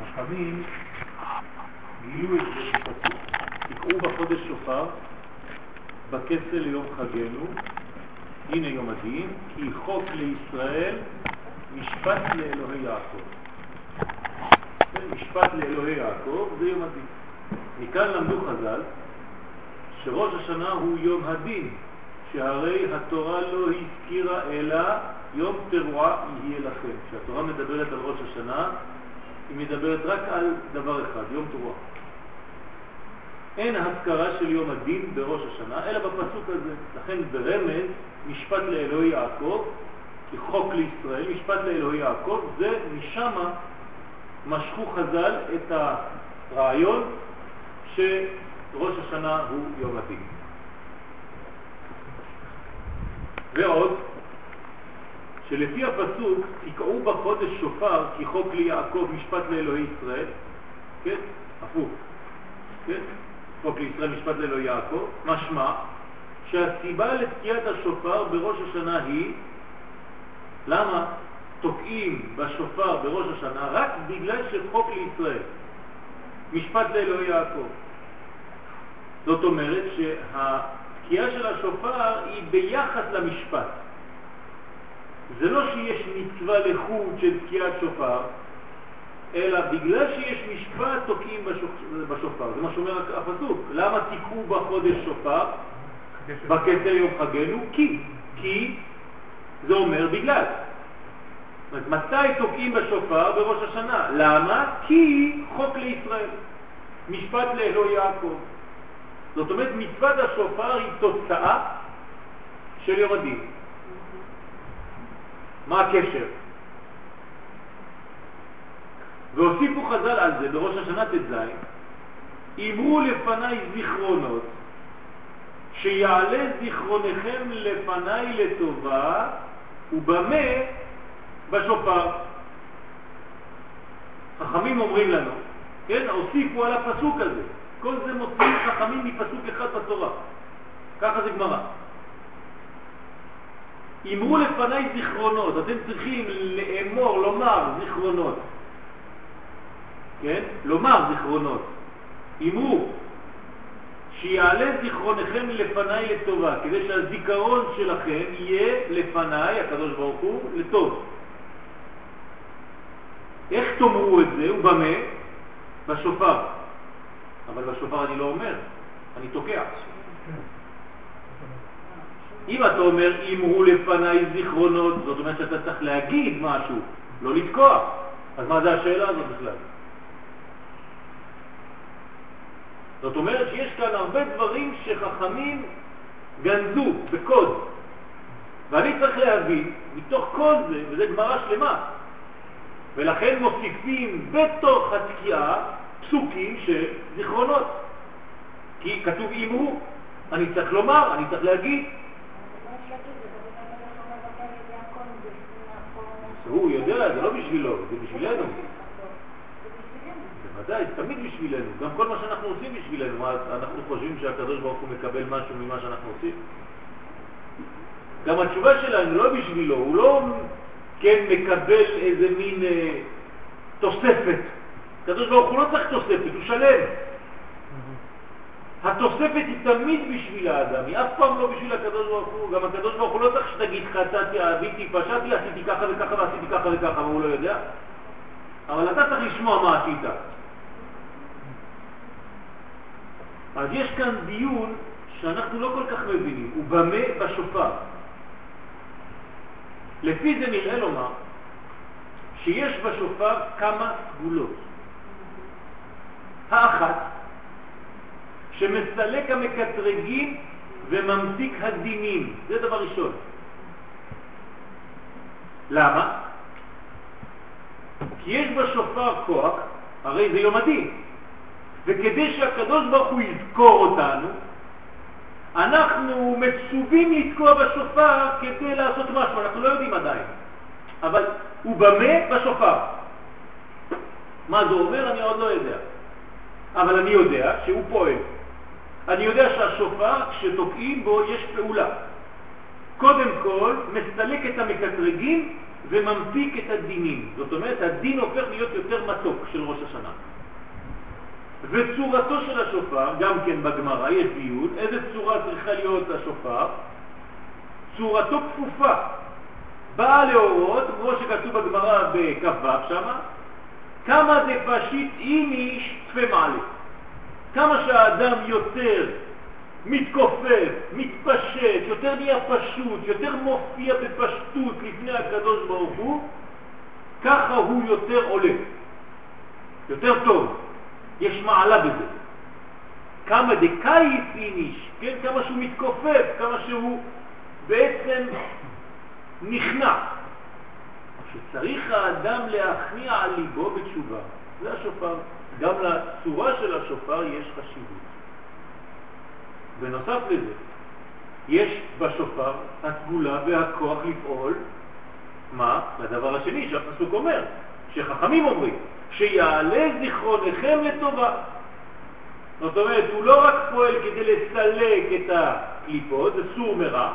חכמים גילו את זה בפסוק. תקעו בחודש שופר, בכסל ליום חגנו, הנה יום הדין, כי חוק לישראל, משפט לאלוהי יעקב. כן, משפט לאלוהי יעקב זה יום הדין. מכאן למדו חז"ל שראש השנה הוא יום הדין, שהרי התורה לא הזכירה אלא יום תרועה יהיה לכם. כשהתורה מדברת על ראש השנה, היא מדברת רק על דבר אחד, יום תרועה. אין הזכרה של יום הדין בראש השנה, אלא בפסוק הזה. לכן ברמז, משפט לאלוהי יעקב, כחוק לישראל, משפט לאלוהי יעקב, זה משם משכו חז"ל את הרעיון שראש השנה הוא יום הדין. ועוד, שלפי הפסוק, תקעו בחודש שופר כי חוק ליעקב משפט לאלוהי ישראל, כן? הפוך, כן? חוק לישראל משפט לאלוהי יעקב, משמע שהסיבה לתקיעת השופר בראש השנה היא, למה תוקעים בשופר בראש השנה? רק בגלל שחוק לישראל, משפט לאלוהי יעקב. זאת אומרת שהתקיעה של השופר היא ביחס למשפט. זה לא שיש מצווה לחוד של תקיעת שופר, אלא בגלל שיש משפט תוקעים בשופר. זה מה שאומר הפסוק. למה תיקעו בחודש שופר? בכתר יום חגנו? כי. כי זה אומר בגלל. מתי תוקעים בשופר? בראש השנה. למה? כי חוק לישראל. משפט לאלוהי יעקב. זאת אומרת, מצוות השופר היא תוצאה של יום הדין. מה הקשר? והוסיפו חז"ל על זה בראש השנה ט"ז, אמרו לפניי זיכרונות, שיעלה זיכרונכם לפניי לטובה, ובמה? בשופר. חכמים אומרים לנו, כן, הוסיפו על הפסוק הזה. כל זה מוציאים חכמים מפסוק אחד בתורה. ככה זה גמרא. אמרו לפניי זיכרונות, אתם צריכים לאמור, לומר זיכרונות. כן? לומר זיכרונות. אמרו, שיעלה זיכרונכם לפניי לטובה, כדי שהזיכרון שלכם יהיה לפניי, הקדוש ברוך הוא, לטוב. איך תאמרו את זה ובמה? בשופר. אבל בשופר אני לא אומר, אני תוקע. אם אתה אומר אמרו לפניי זיכרונות, זאת אומרת שאתה צריך להגיד משהו, לא לתקוע. אז מה זה השאלה הזאת בכלל? זאת אומרת שיש כאן הרבה דברים שחכמים גנזו בקוד. ואני צריך להבין מתוך כל זה, וזה גמרא שלמה, ולכן מוסיפים בתוך התקיעה פסוקים של זיכרונות. כי כתוב אמרו, אני צריך לומר, אני צריך להגיד. הוא יודע, זה לא בשבילו, זה בשבילנו. בוודאי, תמיד בשבילנו. גם כל מה שאנחנו עושים בשבילנו. אנחנו חושבים שהקדוש ברוך הוא מקבל משהו ממה שאנחנו עושים? גם התשובה שלנו לא בשבילו, הוא לא כן מקבל איזה מין אה, תוספת. הקדוש ברוך הוא לא צריך תוספת, הוא שלם. התוספת היא תמיד בשביל האדם, היא אף פעם לא בשביל הקדוש ברוך הוא. גם הקדוש ברוך הוא לא צריך שתגיד חטאתי, אהביתי, פשעתי, עשיתי ככה וככה ועשיתי ככה וככה, והוא לא יודע. אבל אתה צריך לשמוע מה עשית. אז יש כאן דיון שאנחנו לא כל כך מבינים, הוא במה בשופר. לפי זה נראה לומר שיש בשופר כמה סגולות. האחת, שמסלק המקטרגים וממתיק הדינים, זה דבר ראשון. למה? כי יש בשופר כוח, הרי זה יום הדין, וכדי שהקדוש ברוך הוא יזכור אותנו, אנחנו מצווים לתקוע בשופר כדי לעשות משהו, אנחנו לא יודעים עדיין, אבל הוא במה בשופר. מה זה אומר? אני עוד לא יודע. אבל אני יודע שהוא פועל. אני יודע שהשופר, כשתוקעים בו, יש פעולה. קודם כל, מסלק את המקטרגים וממתיק את הדינים. זאת אומרת, הדין הופך להיות יותר מתוק של ראש השנה. וצורתו של השופר, גם כן בגמרא, יש דיון, איזה צורה צריכה להיות השופר? צורתו כפופה, באה להורות, כמו שכתוב בגמרא בכ"ו שמה, כמה זה פשיט איניש תפה מעלה. כמה שהאדם יותר מתכופף, מתפשט, יותר נהיה פשוט, יותר מופיע בפשטות לפני הקדוש ברוך הוא, ככה הוא יותר עולה, יותר טוב. יש מעלה בזה. כמה דקאי פיניש, כן, כמה שהוא מתכופף, כמה שהוא בעצם נכנע. שצריך האדם להכניע על ליבו בתשובה. זה השופר. גם לצורה של השופר יש חשיבות. בנוסף לזה, יש בשופר הסגולה והכוח לפעול, מה? לדבר השני שהפסוק אומר, שחכמים אומרים, שיעלה זיכרונכם לטובה. זאת אומרת, הוא לא רק פועל כדי לסלק את הקליפות, זה סור מרע,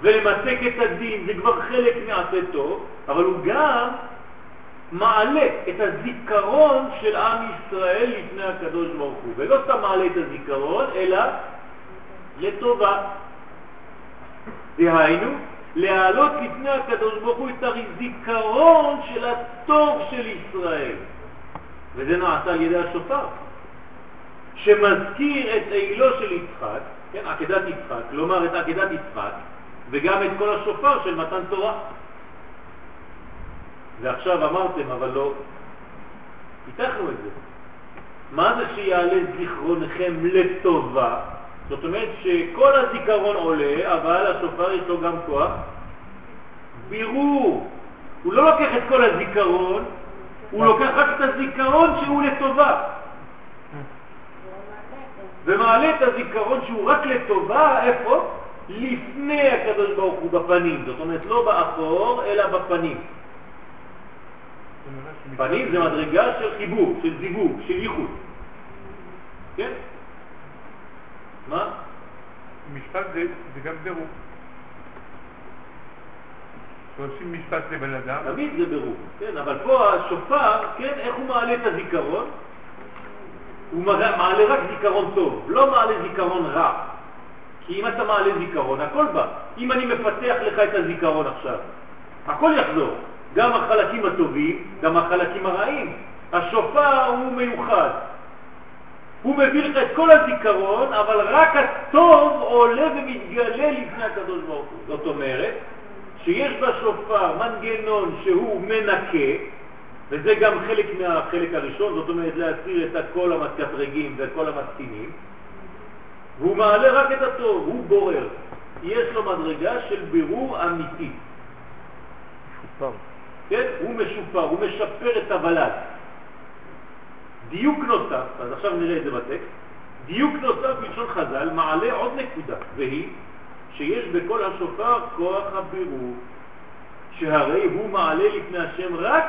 ולמצק את הדין, זה כבר חלק מעשה טוב, אבל הוא גם מעלה את הזיכרון של עם ישראל לפני הקדוש ברוך הוא, ולא סתם מעלה את הזיכרון, אלא לטובה. דהיינו, להעלות לפני הקדוש ברוך הוא את הזיכרון של הטוב של ישראל. וזה נעשה על ידי השופר, שמזכיר את אילו של יצחק, כן, עקדת יצחק, כלומר את עקדת יצחק, וגם את כל השופר של מתן תורה. ועכשיו אמרתם, אבל לא, פיתחנו את זה. מה זה שיעלה זיכרונכם לטובה? זאת אומרת שכל הזיכרון עולה, אבל השופר יש לו גם כוח בירור. הוא לא לוקח את כל הזיכרון, הוא לוקח רק את הזיכרון שהוא לטובה. ומעלה את הזיכרון שהוא רק לטובה, איפה? לפני הקדוש ברוך הוא בפנים, זאת אומרת לא באחור אלא בפנים. פנים זה מדרגה של חיבור, של זיווג, של ייחוד. כן? מה? משפט זה, זה גם בירור. שעושים משפט לבן אדם. תמיד זה בירור, כן, אבל פה השופר, כן, איך הוא מעלה את הזיכרון? הוא מעלה רק זיכרון טוב, לא מעלה זיכרון רע. כי אם אתה מעלה זיכרון, הכל בא. אם אני מפתח לך את הזיכרון עכשיו, הכל יחזור. גם החלקים הטובים, גם החלקים הרעים. השופר הוא מיוחד. הוא מביא לך את כל הזיכרון, אבל רק הטוב עולה ומתגלה לפני הקדוש ברוך הוא. זאת אומרת, שיש בשופר מנגנון שהוא מנקה, וזה גם חלק מהחלק הראשון, זאת אומרת להסיר את כל המקטרגים וכל המסכימים, והוא מעלה רק את הטוב, הוא בורר. יש לו מדרגה של בירור אמיתי. משופר. כן? הוא משופר, הוא משפר את הוולד. דיוק נוסף, אז עכשיו נראה את זה בטקסט, דיוק נוסף בלשון חז"ל מעלה עוד נקודה, והיא שיש בכל השופר כוח הבירור, שהרי הוא מעלה לפני השם רק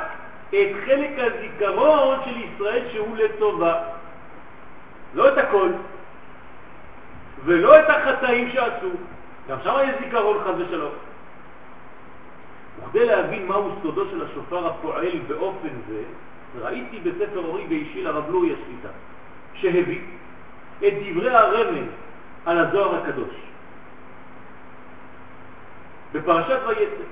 את חלק הזיכרון של ישראל שהוא לטובה, לא את הכל. ולא את החטאים שעשו. גם שם יש זיכרון חז ושלום. וכדי להבין מהו סודו של השופר הפועל באופן זה, ראיתי בספר אורי באישי לרב לואי השליטה, שהביא את דברי הרמז על הזוהר הקדוש. בפרשת ויצא.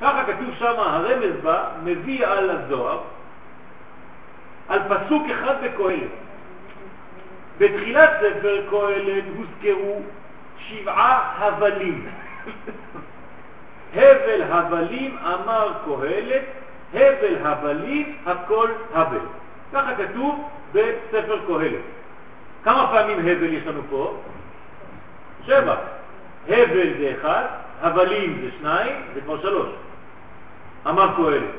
ככה כתוב שם, הרמז בה מביא על הזוהר, על פסוק אחד בקהלת. בתחילת ספר קהלת הוזכרו שבעה הבלים. הבל הבלים אמר קהלת, הבל הבלים הכל הבל. ככה כתוב בספר קהלת. כמה פעמים הבל יש לנו פה? שבע. הבל זה אחד, הבלים זה שניים, זה כבר שלוש. אמר קהלת.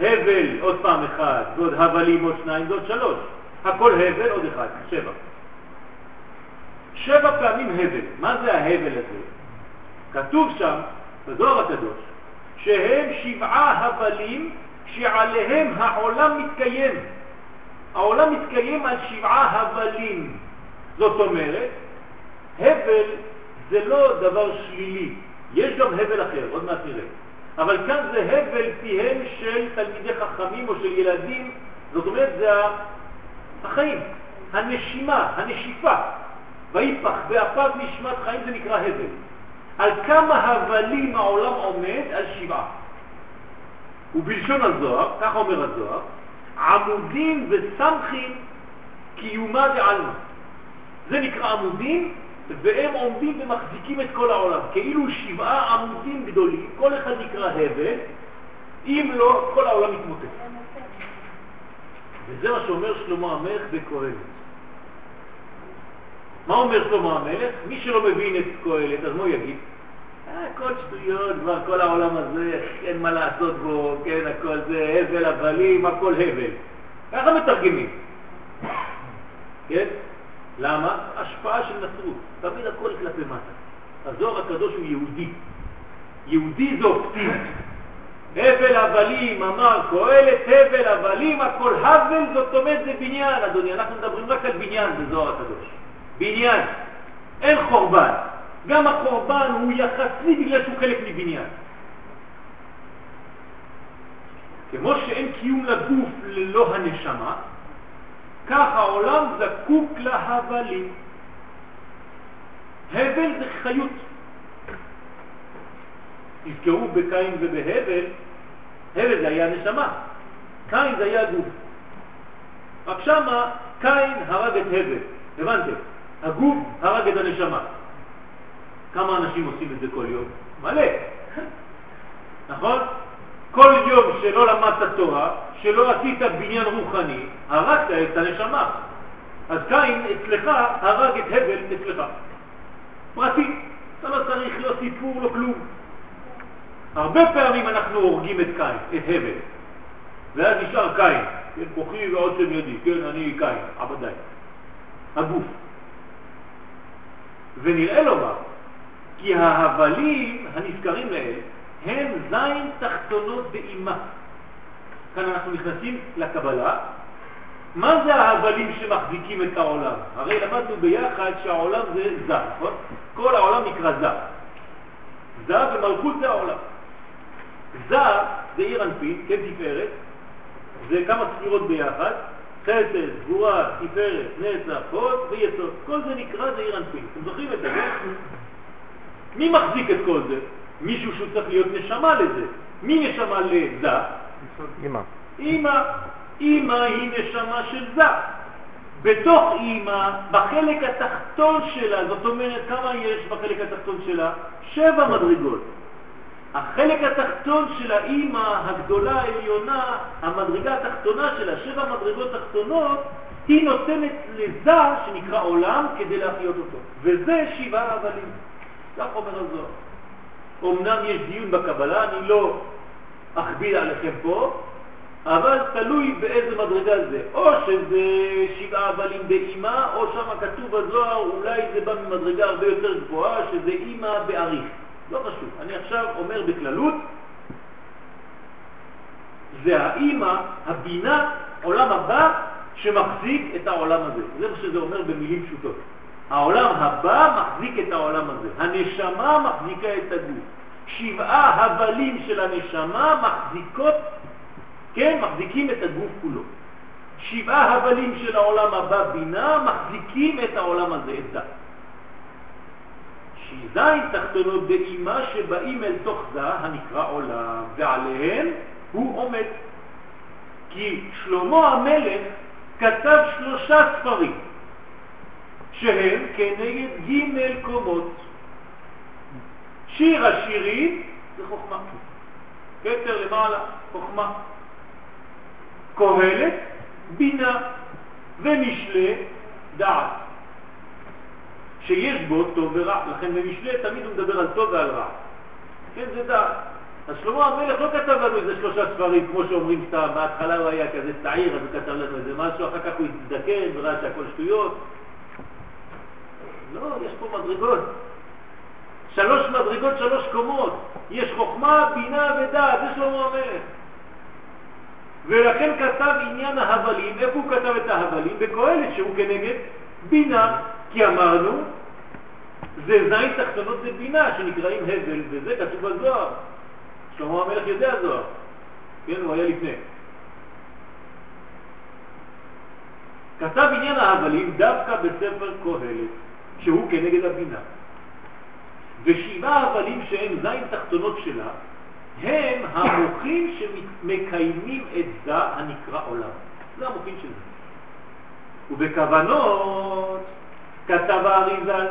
הבל עוד פעם אחד, ועוד הבלים עוד שניים, זה עוד שלוש. הכל הבל עוד אחד, שבע. שבע פעמים הבל. מה זה ההבל הזה? כתוב שם, בזוהר הקדוש, שהם שבעה הבלים שעליהם העולם מתקיים. העולם מתקיים על שבעה הבלים. זאת אומרת, הבל זה לא דבר שלילי, יש גם הבל אחר, עוד מעט נראה. אבל כאן זה הבל פיהם של תלמידי חכמים או של ילדים, זאת אומרת זה החיים, הנשימה, הנשיפה. ויפח באפיו נשמת חיים זה נקרא הבל. על כמה הבלים העולם עומד? על שבעה. ובלשון הזוהר, כך אומר הזוהר, עמודים וסמכים קיומה דעלמא. זה נקרא עמודים, והם עומדים ומחזיקים את כל העולם, כאילו שבעה עמודים גדולים, כל אחד נקרא הבל, אם לא, כל העולם מתמוטט. וזה מה שאומר שלמה המלך בקהלת. מה אומר שלמה המלך? מי שלא מבין את קהלת, אז מה הוא יגיד? הכל שטויות, כבר כל העולם הזה, אין מה לעשות בו, כן, הכל זה הבל הבלים, הכל הבל. ככה מתרגמים. כן? למה? השפעה של נצרות. תמיד הכל כלפי מטה. הזוהר הקדוש הוא יהודי. יהודי זה אופטימי. הבל הבלים, אמר קהלת, הבל הבלים, הכל הבל, זאת אומרת זה בניין, אדוני. אנחנו מדברים רק על בניין בזוהר הקדוש. בניין. אין חורבן. גם החורבן הוא יחסי בגלל שהוא חלק מבניין. כמו שאין קיום לגוף ללא הנשמה, כך העולם זקוק להבלים. הבל זה חיות. תזכרו בקין ובהבל, הבל זה היה הנשמה, קין זה היה הגוף. רק שמה קין הרג את הבל, הבנתם? הגוף הרג את הנשמה. כמה אנשים עושים את זה כל יום? מלא. נכון? כל יום שלא למדת תורה, שלא עשית בניין רוחני, הרגת את הנשמה. אז קין אצלך הרג את הבל אצלך. פרטי. אתה לא צריך לא סיפור, לא כלום. הרבה פעמים אנחנו הורגים את קין, את הבל. ואז נשאר קין, כן, כוחי ועוצם ידי, כן, אני קין, עבדי. הגוף. ונראה לומר, כי ההבלים הנזכרים להם הם זין תחתונות באימה. כאן אנחנו נכנסים לקבלה. מה זה ההבלים שמחזיקים את העולם? הרי למדנו ביחד שהעולם זה זר, נכון? כל העולם נקרא זר. זר ומלכות זה העולם. זר זה עיר אנפין, כן תפארת, זה כמה ספירות ביחד, חסד, גבורה, תפארת, נצח, חוד ויסוד. כל זה נקרא זה עיר אנפין. אתם זוכרים את זה, כן? מי מחזיק את כל זה? מישהו שהוא צריך להיות נשמה לזה. מי נשמה לזה? אמא. אמא. אמא היא נשמה של זה. בתוך אמא, בחלק התחתון שלה, זאת אומרת, כמה יש בחלק התחתון שלה? שבע מדרגות. החלק התחתון של האימא הגדולה העליונה, המדרגה התחתונה שלה, שבע מדרגות תחתונות, היא נותנת לזה שנקרא עולם כדי להחיות אותו. וזה שבעה הבלים. כך אומר הזוהר. אמנם יש דיון בקבלה, אני לא אכביד עליכם פה, אבל תלוי באיזה מדרגה זה. או שזה שבעה הבלים באימא, או שם כתוב בזוהר, אולי זה בא ממדרגה הרבה יותר גבוהה, שזה אימא באריך. לא חשוב. אני עכשיו אומר בכללות, זה האימא, הבינה, עולם הבא, שמחזיק את העולם הזה. זה מה שזה אומר במילים פשוטות. העולם הבא מחזיק את העולם הזה. הנשמה מחזיקה את הגוף. שבעה הבלים של הנשמה מחזיקות, כן, מחזיקים את הגוף כולו. שבעה הבלים של העולם הבא בינה מחזיקים את העולם הזה, את זה. שזין תחתונות באימה שבאים אל תוך זה הנקרא עולם, ועליהם הוא עומד. כי שלמה המלך כתב שלושה ספרים, שהם כנגד ג' קומות. שיר השירים זה חוכמה. כתר למעלה, חוכמה. קהלת, בינה, ומשלה, דעת. שיש בו טוב ורע, לכן במשלה תמיד הוא מדבר על טוב ועל רע. כן, זה דעת. אז שלמה המלך לא כתב לנו איזה שלושה ספרים, כמו שאומרים סתם, בהתחלה הוא היה כזה צעיר, אז הוא כתב לנו איזה משהו, אחר כך הוא הזדקן וראה שהכל שטויות. לא, יש פה מדרגות. שלוש מדרגות, שלוש קומות. יש חוכמה, בינה ודעת, זה שלמה המלך. ולכן כתב עניין ההבלים, איפה הוא כתב את ההבלים? בקהלת, שהוא כנגד בינה, כי אמרנו, זה זין תחתונות זה בינה, שנקראים הבל, וזה כתוב בזוהר. שלמה המלך יודע זוהר, כן, הוא היה לפני. כתב עניין ההבלים דווקא בספר קהלת, שהוא כנגד הבינה. ושבעה הבלים שהם זין תחתונות שלה, הם המוחים שמקיימים את זה הנקרא עולם. זה המוחים של זה. ובכוונות כתב האריזל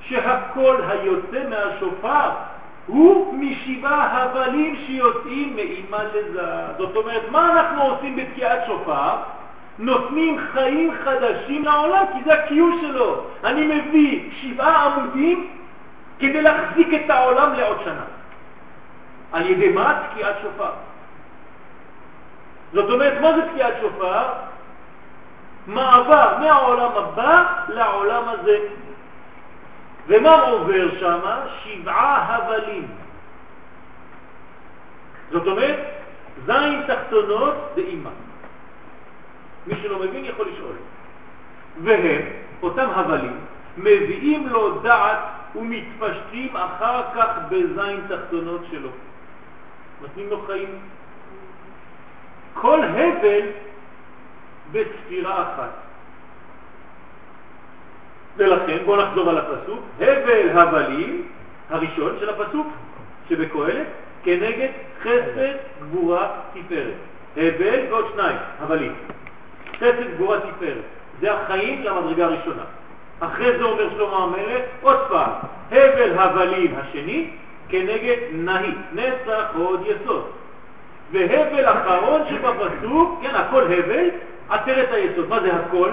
שהכל היוצא מהשופר הוא משבעה הבלים שיוצאים מאימה לזה. זאת אומרת, מה אנחנו עושים בתקיעת שופר? נותנים חיים חדשים לעולם, כי זה הקיום שלו. אני מביא שבעה עמודים כדי להחזיק את העולם לעוד שנה. על ידי מה? תקיעת שופר. זאת אומרת, מה זה תקיעת שופר? מעבר מהעולם הבא לעולם הזה. ומה עובר שם? שבעה הבלים. זאת אומרת, זין תחתונות זה אימא. מי שלא מבין יכול לשאול. והם, אותם הבלים, מביאים לו דעת ומתפשטים אחר כך בזין תחתונות שלו. נותנים לו חיים. כל הבל בספירה אחת. ולכן, בואו נחזור על הפסוק, הבל הבלים, הראשון של הפסוק שבקהלת, כנגד חסד גבורה תפארת. הבל ועוד שניים, הבלים. חסד גבורה תפארת. זה החיים למדרגה הראשונה. אחרי זה אומר שלמה המלך, עוד פעם, הבל הבלים השני, כנגד נהי, נצח עוד יסוד. והבל אחרון שבפסוק, כן, הכל הבל, עטרת היסוד. מה זה הכל?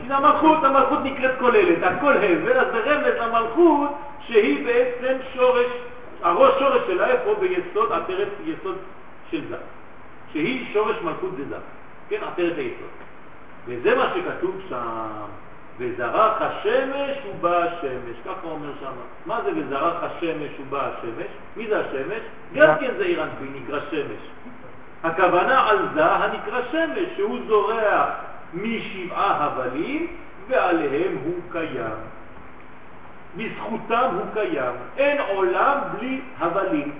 כי זה המלכות, המלכות נקראת כוללת, הכל הבל, אז זה רמז למלכות שהיא בעצם שורש, הראש שורש שלה איפה? ביסוד, עטרת יסוד של זה, שהיא שורש מלכות דזה, כן, עטרת היסוד. וזה מה שכתוב שם, וזרח השמש ובא השמש, ככה אומר שם. מה זה וזרח השמש ובא השמש? מי זה השמש? גם כן זה אירנפי, נקרא שמש. הכוונה על זה הנקרא שמש, שהוא זורע משבעה הבלים ועליהם הוא קיים. בזכותם הוא קיים. אין עולם בלי הבלים.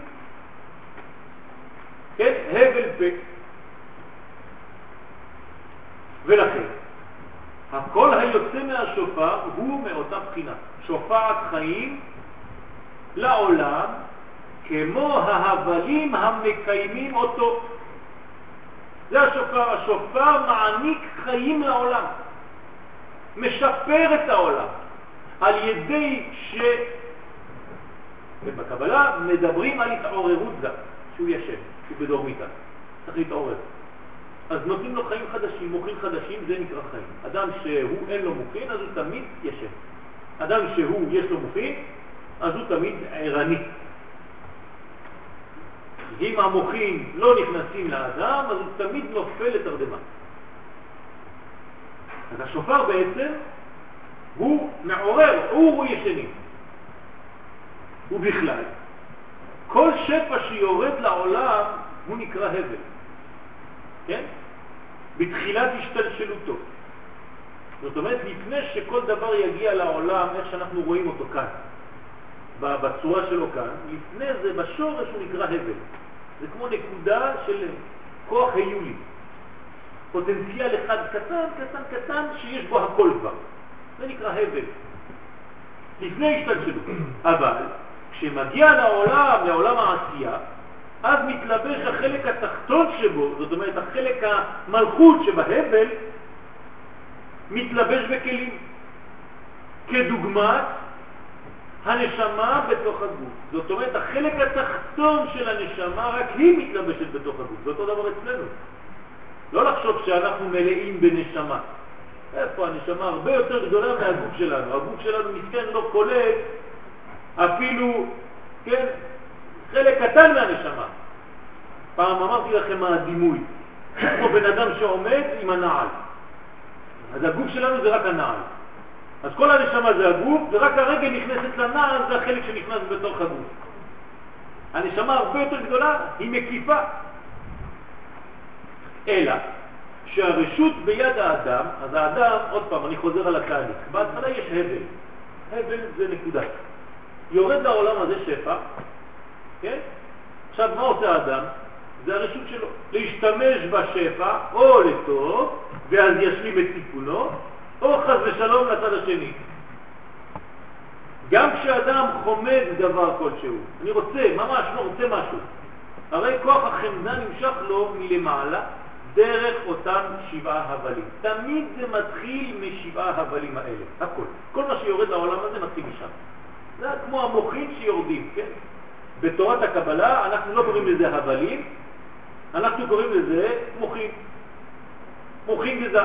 כן? הבל פה. ולכן, הקול היוצא מהשופר הוא מאותה בחינה, שופעת חיים לעולם כמו ההבלים המקיימים אותו. זה השופר, השופר מעניק חיים לעולם, משפר את העולם, על ידי ש... ובקבלה מדברים על התעוררות זה, שהוא ישן, שהוא בדור מיטה, צריך להתעורר. אז נותנים לו חיים חדשים, מוחין חדשים, זה נקרא חיים. אדם שהוא אין לו מוחין, אז הוא תמיד ישן. אדם שהוא יש לו מוחין, אז הוא תמיד ערני. אם המוחין לא נכנסים לאדם, אז הוא תמיד נופל לתרדמה. אז השופר בעצם הוא מעורר, הוא ישנים. ובכלל, כל שפע שיורד לעולם הוא נקרא הבל. כן? בתחילת השתלשלותו. זאת אומרת, לפני שכל דבר יגיע לעולם, איך שאנחנו רואים אותו כאן, בצורה שלו כאן, לפני זה, בשורש הוא נקרא הבל. זה כמו נקודה של כוח היולי. פוטנציאל אחד קטן, קטן, קטן, שיש בו הכל כבר. זה נקרא הבל. לפני השתלשלות. אבל כשמגיע לעולם, לעולם העשייה, אז מתלבש החלק התחתון שבו, זאת אומרת החלק המלכות שבהבל, מתלבש בכלים. כדוגמת הנשמה בתוך הגוף. זאת אומרת, החלק התחתון של הנשמה, רק היא מתלבשת בתוך הגוף. זה אותו דבר אצלנו. לא לחשוב שאנחנו מלאים בנשמה. איפה הנשמה הרבה יותר גדולה מהגוף שלנו. הגוף שלנו מסכן לא קולט אפילו, כן, חלק קטן מהנשמה. פעם אמרתי לכם מה הדימוי. כמו בן אדם שעומד עם הנעל. אז הגוף שלנו זה רק הנעל. אז כל הנשמה זה הגוף, ורק הרגל נכנסת לנעל, זה החלק שנכנס בתוך הגוף. הנשמה הרבה יותר גדולה, היא מקיפה. אלא שהרשות ביד האדם, אז האדם, עוד פעם, אני חוזר על התהליך, בהתחלה יש הבל. הבל זה נקודה. יורד לעולם הזה שפע, כן? עכשיו, מה עושה האדם? זה הרשות שלו, להשתמש בשפע או לטוב, ואז ישלים את סיכונו, או חז ושלום לצד השני. גם כשאדם חומד דבר כלשהו, אני רוצה, ממש לא רוצה משהו, הרי כוח החמדה נמשך לו מלמעלה דרך אותם שבעה הבלים. תמיד זה מתחיל משבעה הבלים האלה, הכל. כל מה שיורד לעולם הזה מתחיל משם. זה כמו המוחים שיורדים, כן? בתורת הקבלה אנחנו לא קוראים לזה הבלים, אנחנו קוראים לזה מוחים. מוחים גזה.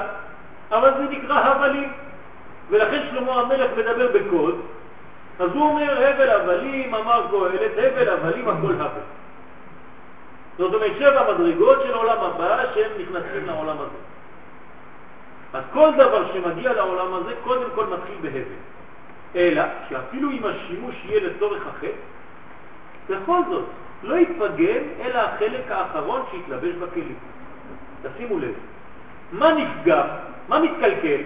אבל זה נקרא הבלים. ולכן שלמה המלך מדבר בקוד, אז הוא אומר, הבל הבלים, אמר קהלת, הבל הבלים הכל הבל. זאת אומרת, שבע מדרגות של העולם הבא שהם נכנסים לעולם הזה. אז כל דבר שמגיע לעולם הזה, קודם כל מתחיל בהבל. אלא שאפילו אם השימוש יהיה לצורך החטא, בכל זאת, לא יתפגם אלא החלק האחרון שהתלבש בכלים. תשימו לב, מה נפגע, מה מתקלקל?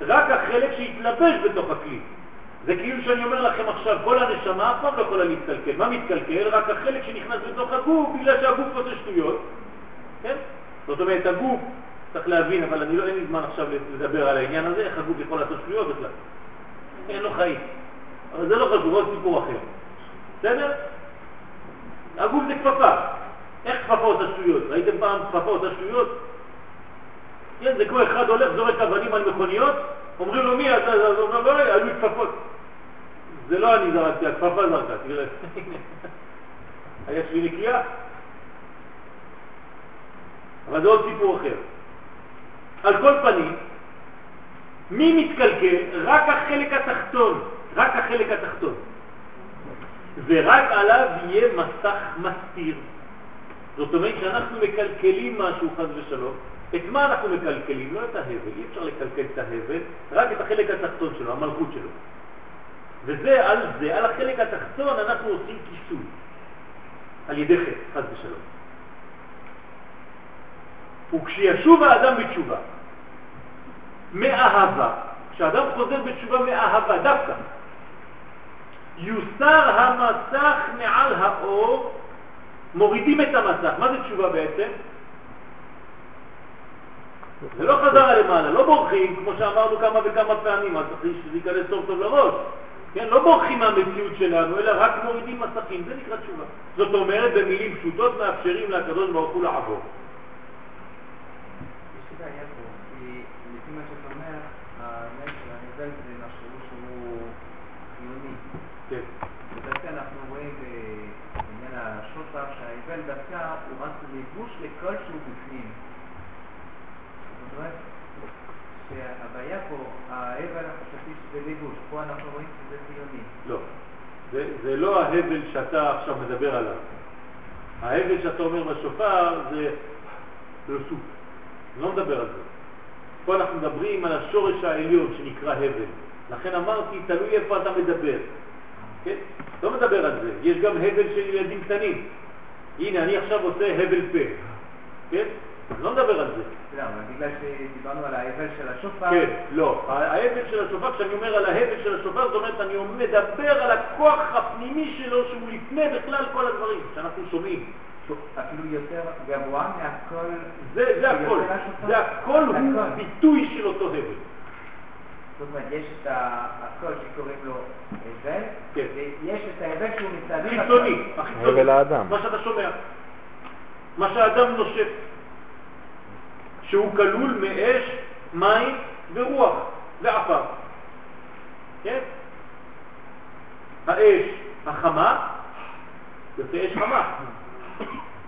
רק החלק שהתלבש בתוך הכלי. זה כאילו שאני אומר לכם עכשיו, כל הנשמה אף פעם לא יכולה להתקלקל. מה מתקלקל? רק החלק שנכנס בתוך הגוף, בגלל שהגוף עושה שטויות. כן? זאת אומרת, הגוף, צריך להבין, אבל אני לא, אין לי זמן עכשיו לדבר על העניין הזה, איך הגוף יכול לעשות שטויות בכלל. אין לו חיים. אבל זה לא חשוב, עוד סיפור אחר. בסדר? הגוף זה כפפה. איך כפפה עושה שטויות? ראיתם פעם כפפה עושה שטויות? כן, זה כמו אחד הולך, זורק אבנים על מכוניות, אומרים לו מי אתה? אז הוא אומר, לא, היו לי כפפות. זה לא אני זרקתי, הכפפה זרקה, תראה. היה שלי נקייה. אבל זה עוד סיפור אחר. על כל פנים, מי מתקלקל? רק החלק התחתון, רק החלק התחתון. ורק עליו יהיה מסך מסתיר. זאת אומרת שאנחנו מקלקלים משהו חז ושלום, את מה אנחנו מקלקלים? לא את ההבל, אי אפשר לקלקל את ההבל, רק את החלק התחתון שלו, המלכות שלו. וזה, על זה, על החלק התחתון אנחנו עושים כיסוי, על ידי חטא, חז ושלום. וכשישוב האדם בתשובה, מאהבה, כשאדם חוזר בתשובה מאהבה, דווקא, יוסר המסך מעל האור, מורידים את המסך. מה זה תשובה בעצם? זה לא חזרה למעלה, לא בורחים, כמו שאמרנו כמה וכמה פעמים, אז צריך שזה ייכנס טוב טוב לראש. כן, לא בורחים מהמציאות שלנו, אלא רק מורידים מסכים, זה נקרא תשובה. זאת אומרת, במילים פשוטות מאפשרים לקדוש ברוך הוא לעבור. כן. ודווקא אנחנו רואים בעניין השופר שהאיבל דווקא הוא רק לבוש לכל שהוא בפנים. זאת אומרת שהבעיה פה, האבל החשבתי שזה לבוש, פה אנחנו רואים שזה ציוני. לא, זה, לא ההבל שאתה עכשיו מדבר עליו. ההבל שאתה אומר בשופר זה רסוף. אני לא מדבר על זה. פה אנחנו מדברים על השורש העליון שנקרא הבל. לכן אמרתי, תלוי איפה אתה מדבר. כן? לא מדבר על זה. יש גם הבל של ילדים קטנים. הנה, אני עכשיו עושה הבל פה. כן? לא מדבר על זה. לא, אבל בגלל שדיברנו על ההבל של השופר... כן, לא. ההבל של השופר, כשאני אומר על ההבל של השופר, זאת אומרת, אני מדבר על הכוח הפנימי שלו, שהוא לפני בכלל כל הדברים שאנחנו שומעים. אפילו יותר גבוה מהכל... זה, זה הכל. זה הכל הוא ביטוי של אותו הבל. זאת אומרת, יש את הקול שקוראים לו הבל, כן. ויש את ההבל שהוא מסביב... חיצוני, החיצוני. מה שאתה שומע. מה שהאדם נושף. שהוא כלול מאש, מים ורוח ועפר. כן? האש החמה, יוצא אש חמה.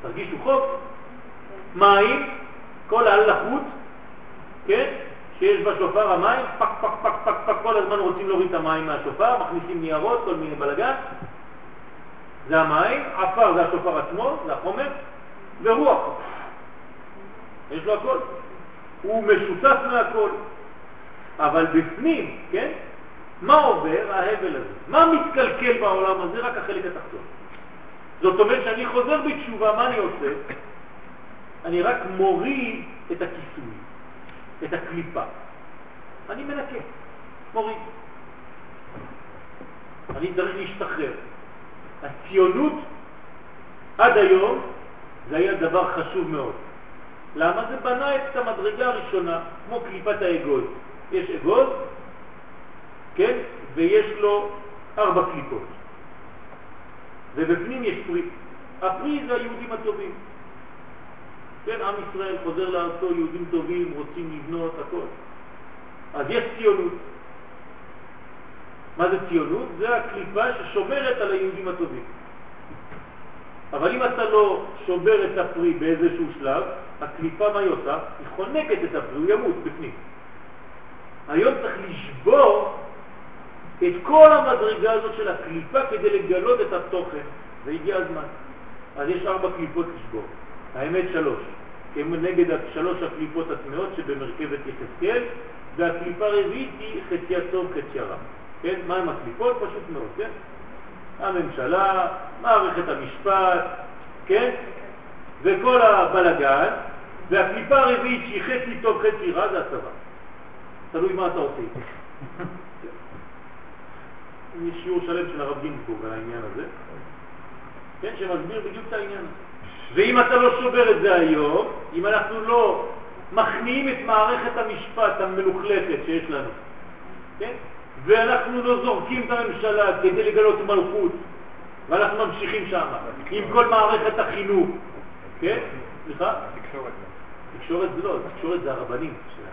תרגישו חוק. מים, כל הלחות, כן? שיש בשופר המים, פק פק פק פק פק, כל הזמן רוצים להוריד את המים מהשופר, מכניסים ניירות, כל מיני בלגן. זה המים, עפר זה השופר עצמו, זה החומר, ורוח. יש לו הכל. הוא משותף מהכל. אבל בפנים, כן? מה עובר? ההבל הזה. מה מתקלקל בעולם הזה? רק החלק התחתון. זאת אומרת שאני חוזר בתשובה, מה אני עושה? אני רק מוריד את הכיסוי, את הקליפה. אני מנקה, מוריד. אני צריך להשתחרר. הציונות עד היום זה היה דבר חשוב מאוד. למה? זה בנה את המדרגה הראשונה, כמו קליפת האגוז. יש אגוז, כן? ויש לו ארבע קליפות. ובפנים יש פרי. הפרי זה היהודים הטובים. כן, עם ישראל חוזר לארצו, יהודים טובים, רוצים לבנות, הכל. אז יש ציונות. מה זה ציונות? זה הקליפה ששומרת על היהודים הטובים. אבל אם אתה לא שובר את הפרי באיזשהו שלב, הקליפה מה היא עושה? היא חונקת את הפרי, הוא ימות בפנים. היום צריך לשבור את כל המדרגה הזאת של הקליפה כדי לגלות את התוכן, והגיע הזמן. אז יש ארבע קליפות לשבור, האמת שלוש, נגד שלוש הקליפות הטמעות שבמרכבת יחזקאל, והקליפה הרביעית היא חצי טוב חצי רע. כן? מה הקליפות? פשוט מאוד, כן? הממשלה, מערכת המשפט, כן? וכל הבלגן, והקליפה הרביעית שהיא חצי טוב חצי רע זה הצבא. תלוי מה אתה עושה. יש שיעור שלם של הרב גינזבורג על העניין הזה, כן, שמסביר בדיוק את העניין הזה. ואם אתה לא שובר את זה היום, אם אנחנו לא מכניעים את מערכת המשפט המלוכלכת שיש לנו, כן? ואנחנו לא זורקים את הממשלה כדי לגלות מלכות, ואנחנו ממשיכים שם, עם כל מערכת החינוך, כן? סליחה? תקשורת. תקשורת זה לא, תקשורת זה הרבנים שלנו.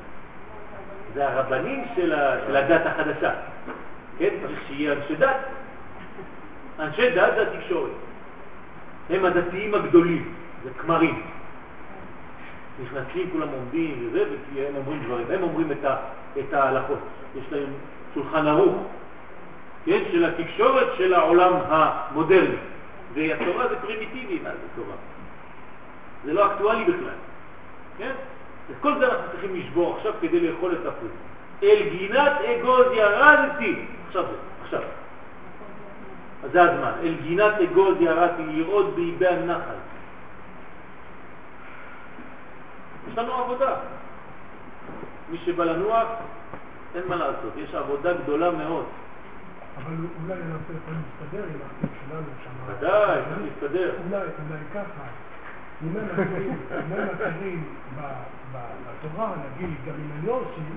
זה הרבנים של, הדת החדשה. כן? צריך שיהיה אנשי דת. אנשי דת זה התקשורת. הם הדתיים הגדולים, זה כמרים. נכנסים, כולם עומדים וזה, וכי הם אומרים דברים. הם אומרים את, ה, את ההלכות. יש להם שולחן ערוך, כן? של התקשורת של העולם המודרני. והתורה זה פרימיטיבי, מה זה תורה? זה לא אקטואלי בכלל. כן? את כל זה אנחנו צריכים לשבור עכשיו כדי לאכול את הפרי. אל גינת אגוז ירדתי. עכשיו זה, עכשיו. אז זה הזמן. אל גינת אגוז ירדתי לראות באיבי הנחל. יש לנו עבודה. מי שבא לנוח, אין מה לעשות, יש עבודה גדולה מאוד. אבל אולי אנחנו יכולים להסתדר עם האחים שלנו שם. ודאי, צריך להסתדר. אולי, אולי ככה. אם הם מכירים בתורה, נגיד, גם אם הם לא עושים,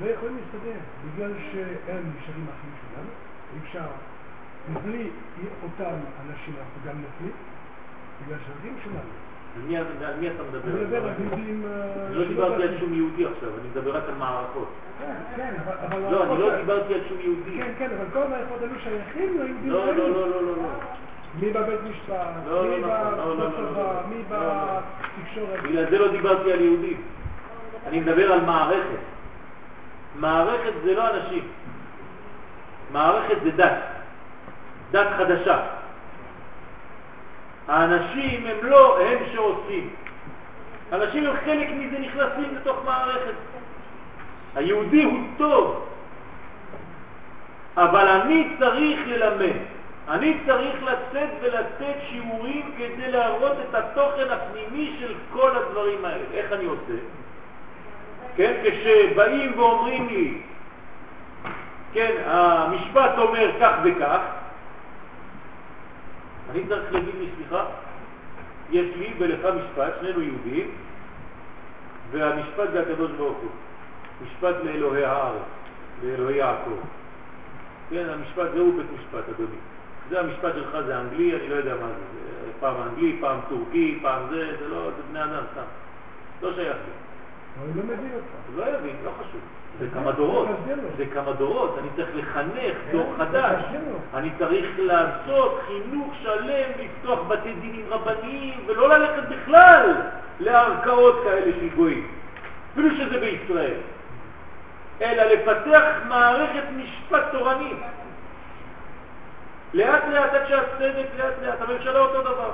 לא יכולים להסתדר, בגלל שהם נשארים אחים שלנו, אי אפשר, מבלי אותם אנשים אנחנו גם נפליט, בגלל שהאחים שלנו. על מי, אתה מדבר? אני מדבר על יהודים... לא דיברתי על שום יהודי עכשיו, אני מדבר רק על מערכות. כן, כן, אבל... לא, אני לא דיברתי על שום יהודי. כן, כן, אבל כל המערכות היו שייכים ליהודים לא, לא, לא, לא, לא. מי בבית משפט, לא, מי לא נכון, לא, לא, בצבא, לא, מי לא, לא. בתקשורת. בגלל זה לא דיברתי על יהודים. אני מדבר על מערכת. מערכת זה לא אנשים. מערכת זה דת. דת חדשה. האנשים הם לא הם שעושים. אנשים הם חלק מזה נכנסים לתוך מערכת. היהודי הוא טוב, אבל אני צריך ללמד. אני צריך לצאת ולתת שיעורים כדי להראות את התוכן הפנימי של כל הדברים האלה. איך אני עושה? כן, כשבאים ואומרים לי, כן, המשפט אומר כך וכך, אני צריך להגיד לי, סליחה, יש לי ולך משפט, שנינו יהודים, והמשפט זה הקדוש ברוך הוא. משפט לאלוהי הארץ, לאלוהי יעקב. כן, המשפט זהו בית משפט, אדוני. זה המשפט שלך, זה אנגלי, אני לא יודע מה זה. פעם אנגלי, פעם טורקי, פעם זה, זה לא, זה בני אדם סתם. לא שייך לי. הוא לא מבין אותך. לא יבין, לא חשוב. זה כמה דורות, זה כמה דורות, אני צריך לחנך דור חדש, אני צריך לעשות חינוך שלם, לפתוח בתי דינים רבניים ולא ללכת בכלל לערכאות כאלה של גויים, אפילו שזה בישראל, אלא לפתח מערכת משפט תורנית. לאט לאט עד שהצדק לאט לאט, הממשלה אותו דבר.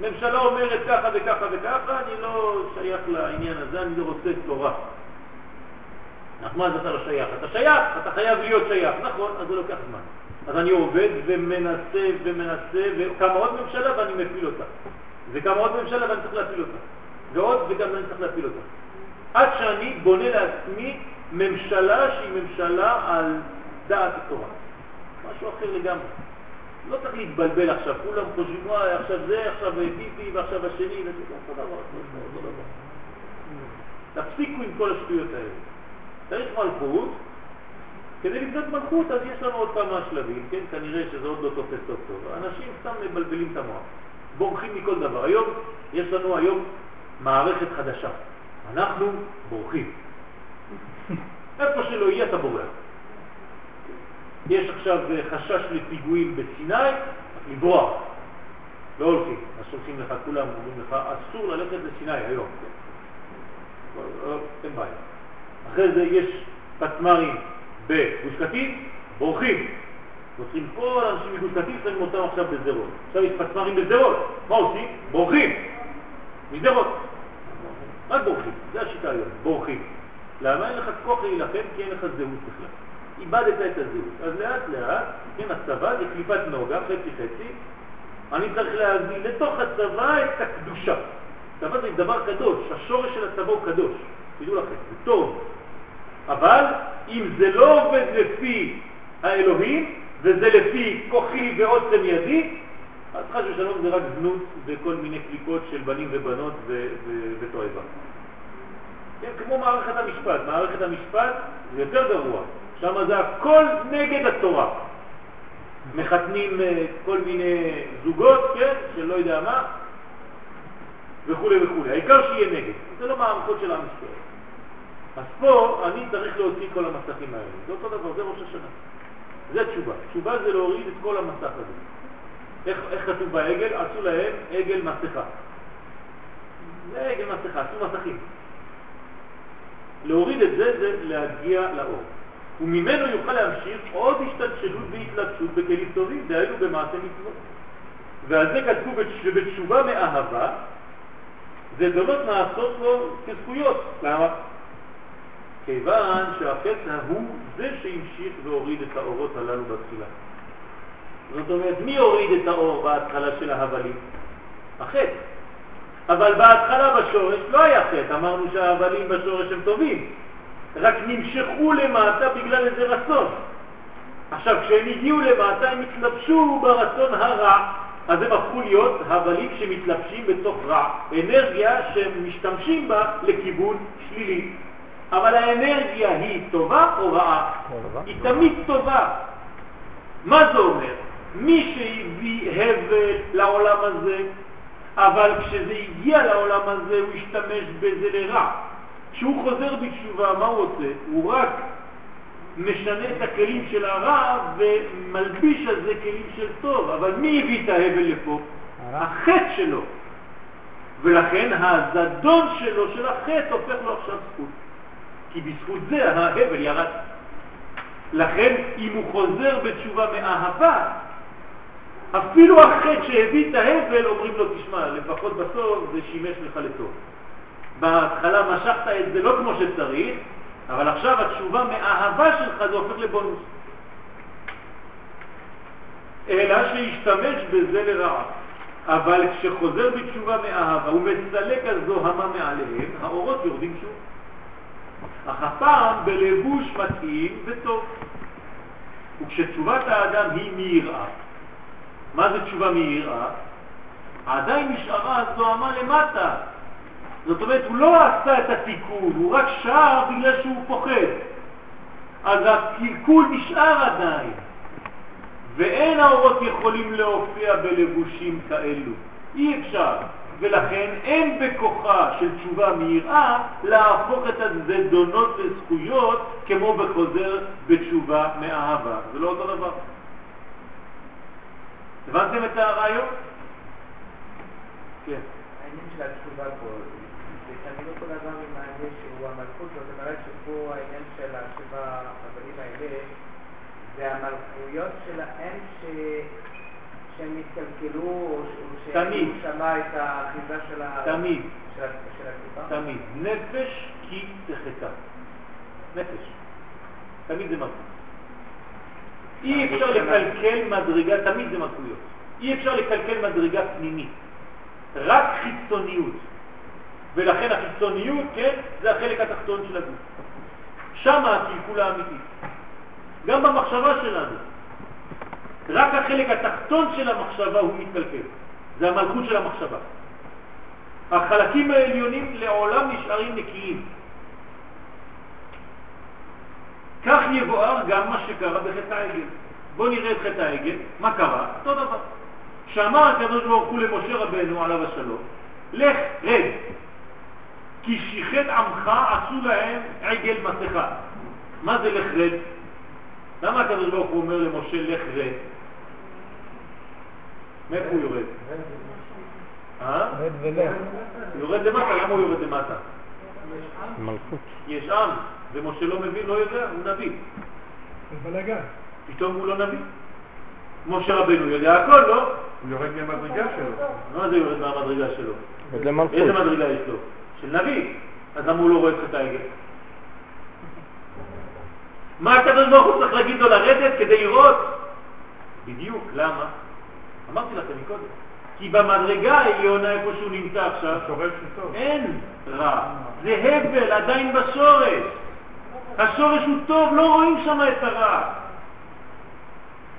ממשלה אומרת ככה וככה וככה, אני לא שייך לעניין הזה, אני לא רוצה תורה. נחמן אתה לא שייך, אתה שייך, אתה חייב להיות שייך, נכון, אז זה לוקח זמן. אז אני עובד ומנסה ומנסה, וקמה עוד ממשלה ואני מפיל אותה. וקמה עוד ממשלה ואני צריך להפיל אותה. ועוד וגם אני צריך להפיל אותה. עד שאני בונה לעצמי ממשלה שהיא ממשלה על דעת התורה. משהו אחר לגמרי. לא צריך להתבלבל עכשיו, כולם חושבים, וואי, עכשיו זה, עכשיו פיפי, ועכשיו השני, וזה אותו דבר, דבר. תפסיקו עם כל השטויות האלה. צריך מלכות, כדי לבנות מלכות אז יש לנו עוד כמה שלבים, כן? כנראה שזה עוד לא תופס טוב טוב. אנשים סתם מבלבלים את המוח, בורחים מכל דבר. היום, יש לנו היום מערכת חדשה. אנחנו בורחים. איפה שלא יהיה אתה בורח. יש עכשיו חשש לפיגועים בסיני, לברוח. לא הולכים. אז שולחים לך, כולם אומרים לך, אסור ללכת לסיני היום. אין בעיה. אחרי זה יש פצמ"רים בגוש קטיף, בורחים. מוצאים כל האנשים מגוש קטיף, שמים אותם עכשיו בשדרות. עכשיו יש פצמ"רים בשדרות, מה עושים? בורחים. משדרות. רק בורחים, זה השיטה היום, בורחים. למה אין לך כוח להילחם? כי אין לך זהות בכלל. איבדת את הזהות. אז לאט לאט, כן, הצבא זה קליפת נוגה, חצי חצי, אני צריך להביא לתוך הצבא את הקדושה. צבא זה דבר קדוש, השורש של הצבא הוא קדוש, תדעו לכם, זה טוב. אבל אם זה לא עובד לפי האלוהים, וזה לפי כוחי ועוצם ידי, אז חס ושלום זה רק זנות וכל מיני קליפות של בנים ובנות ותועבה. כן, כמו מערכת המשפט. מערכת המשפט זה יותר גרוע. שם זה הכל נגד התורה. מחתנים אה, כל מיני זוגות, כן, שלא יודע מה, וכו' וכו'. העיקר שיהיה נגד. זה לא מערכות של עם ישראל. אז פה אני צריך להוציא כל המסכים האלה. זה אותו דבר, זה ראש השנה. זה תשובה. תשובה זה להוריד את כל המסך הזה. איך, איך כתוב בעגל? עשו להם עגל מסכה. זה עגל מסכה, עשו מסכים. להוריד את זה זה להגיע לאור. וממנו יוכל להמשיך עוד השתלשלות והתלבשות בכלים טובים, דהיינו במעשה מצוות. ועל זה כתבו שבתשובה מאהבה, זה דונות נעשות לו כזכויות. למה? כיוון שהחטא הוא זה שהמשיך והוריד את האורות הללו בתחילה. זאת אומרת, מי הוריד את האור בהתחלה של ההבלים? החטא. אבל בהתחלה בשורש לא היה חטא, אמרנו שההבלים בשורש הם טובים, רק נמשכו למטה בגלל איזה רצון. עכשיו, כשהם הגיעו למטה הם התלבשו ברצון הרע, אז הם הפכו להיות הבלים שמתלבשים בתוך רע, אנרגיה שהם משתמשים בה לכיוון שלילי. אבל האנרגיה היא טובה או רעה? היא תמיד טובה. מה זה אומר? מי שהביא הבל לעולם הזה, אבל כשזה הגיע לעולם הזה הוא השתמש בזה לרע. כשהוא חוזר בתשובה, מה הוא עושה? הוא רק משנה את הכלים של הרע ומלביש על זה כלים של טוב. אבל מי הביא את ההבל לפה? החטא שלו. ולכן הזדון שלו, של החטא, הופך לו עכשיו זכות. כי בזכות זה ההבל ירד. לכן אם הוא חוזר בתשובה מאהבה, אפילו החטא שהביא את ההבל אומרים לו, תשמע, לפחות בסוף זה שימש לך לטוב. בהתחלה משכת את זה לא כמו שצריך, אבל עכשיו התשובה מאהבה שלך זה הופך לבונוס. אלא שישתמש בזה לרעה. אבל כשחוזר בתשובה מאהבה ומסלק הזוהמה מעליהם, האורות יורדים שוב. אך הפעם בלבוש מתאים וטוב. וכשתשובת האדם היא מיראה, מה זה תשובה מיראה? עדיין נשארה הזוהמה למטה. זאת אומרת, הוא לא עשה את התיקון, הוא רק שר בגלל שהוא פוחד. אז הקלקול נשאר עדיין, ואין האורות יכולים להופיע בלבושים כאלו. אי אפשר. ולכן אין בכוחה של תשובה מיראה להפוך את הזדונות לזכויות כמו בחוזר בתשובה מאהבה. זה לא אותו דבר. הבנתם את הרעיון? כן. העניין של התשובה פה, שאני לא כל עם העניין שהוא המלכות, זאת אומרת שפה העניין של השבע הבנים האלה, זה המלכויות שלהם ש... שהם התקלקלו, או. שהוא שמע את האחיזה של. תמיד. תמיד. נפש כי תחתה. נפש. תמיד זה מלכות. אי אפשר לקלקל מדרגה, תמיד זה מלכויות. אי אפשר לקלקל מדרגה פנימית. רק חיצוניות. ולכן החיצוניות, כן, זה החלק התחתון של הגוף. שם הקלקול האמיתי. גם במחשבה שלנו. רק החלק התחתון של המחשבה הוא מתקלקל. זה המלכות של המחשבה. החלקים העליונים לעולם נשארים נקיים. כך יבואר גם מה שקרה בחטא העגל. בואו נראה את חטא העגל, מה קרה? אותו דבר. שאמר הקדוש ברוך הוא למשה רבנו עליו השלום, לך רד, כי שיחת עמך עשו להם עגל מסכה. מה זה לך רד? למה הקדוש ברוך הוא אומר למשה לך רד? מאיפה הוא יורד? אה? רד ולך. יורד למטה, למה הוא יורד למטה? מלכות. יש עם, ומשה לא מבין, לא יודע, הוא נביא. זה. פתאום הוא לא נביא. משה רבנו יודע הכל, לא? הוא יורד מהמדרגה שלו. מה זה יורד מהמדרגה שלו? איזה מדרגה יש לו? של נביא. אז למה הוא לא רואה את חטא העגל? מה הקדוש ברוך הוא צריך להגיד לו לרדת כדי לראות? בדיוק, למה? אמרתי לכם מקודם. כי במדרגה העליונה איפה שהוא נמצא עכשיו. אין רע. זה הבל, עדיין בשורש. השורש הוא טוב, לא רואים שם את הרע.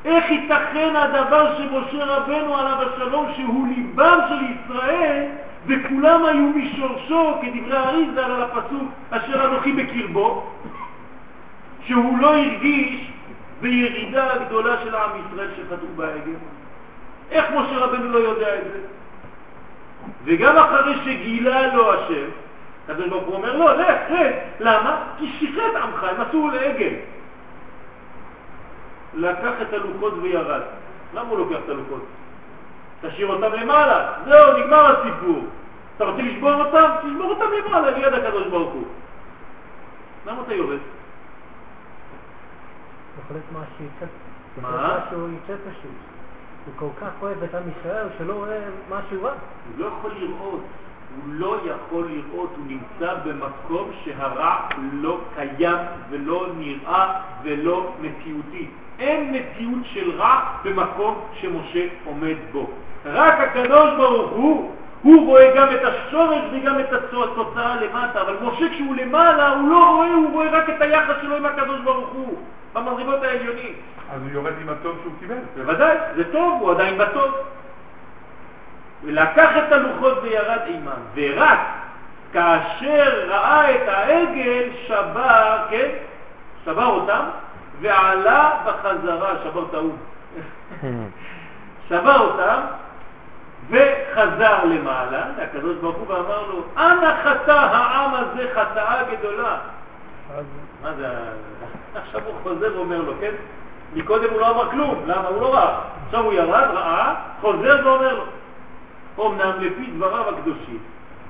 איך ייתכן הדבר שמשה רבנו עליו השלום, שהוא ליבם של ישראל, וכולם היו משורשו, כדברי האריזה על הפסוק, אשר אנוכי בקרבו, שהוא לא הרגיש בירידה הגדולה של עם ישראל שחטאו בעגל? איך משה רבנו לא יודע את זה? וגם אחרי שגילה לו השם, הקדוש ברוך הוא אומר לו, לך, לך, למה? כי שיחת עמך, הם עשו לעגל. לקח את הלוחות וירד. למה הוא לוקח את הלוחות? תשאיר אותם למעלה, זהו, נגמר הסיפור. אתה רוצה לשבור אותם? תשבור אותם למעלה, ליד הקדוש ברוך הוא. למה אתה יורד? בהחלט מה שיצא. מה? שהוא יצא פשוט. הוא כל כך אוהב את עם ישראל, שלא רואה משהו רע. הוא לא יכול לראות, הוא לא יכול לראות, הוא נמצא במקום שהרע לא קיים ולא נראה ולא מציאותי. אין מציאות של רע במקום שמשה עומד בו. רק הקדוש ברוך הוא, הוא רואה גם את השורש וגם את התוצאה למטה, אבל משה כשהוא למעלה הוא לא רואה, הוא רואה רק את היחס שלו עם הקדוש ברוך הוא, במדרגות העליונים. אז הוא יורד עם הטוב שהוא קיבל. בוודאי, זה טוב, הוא עדיין בטוב. ולקח את הלוחות וירד עימם, ורק כאשר ראה את העגל שבר, כן? שבר אותם, ועלה בחזרה, שבר האום. שבר אותם, וחזר למעלה, הקדוש ברוך הוא ואמר לו, אנא חטא העם הזה חטאה גדולה. מה זה, עכשיו הוא חוזר ואומר לו, כן? מקודם הוא לא אמר כלום, למה? הוא לא ראה. עכשיו הוא ירד, ראה, חוזר ואומר לו. אמנם לפי דבריו הקדושים,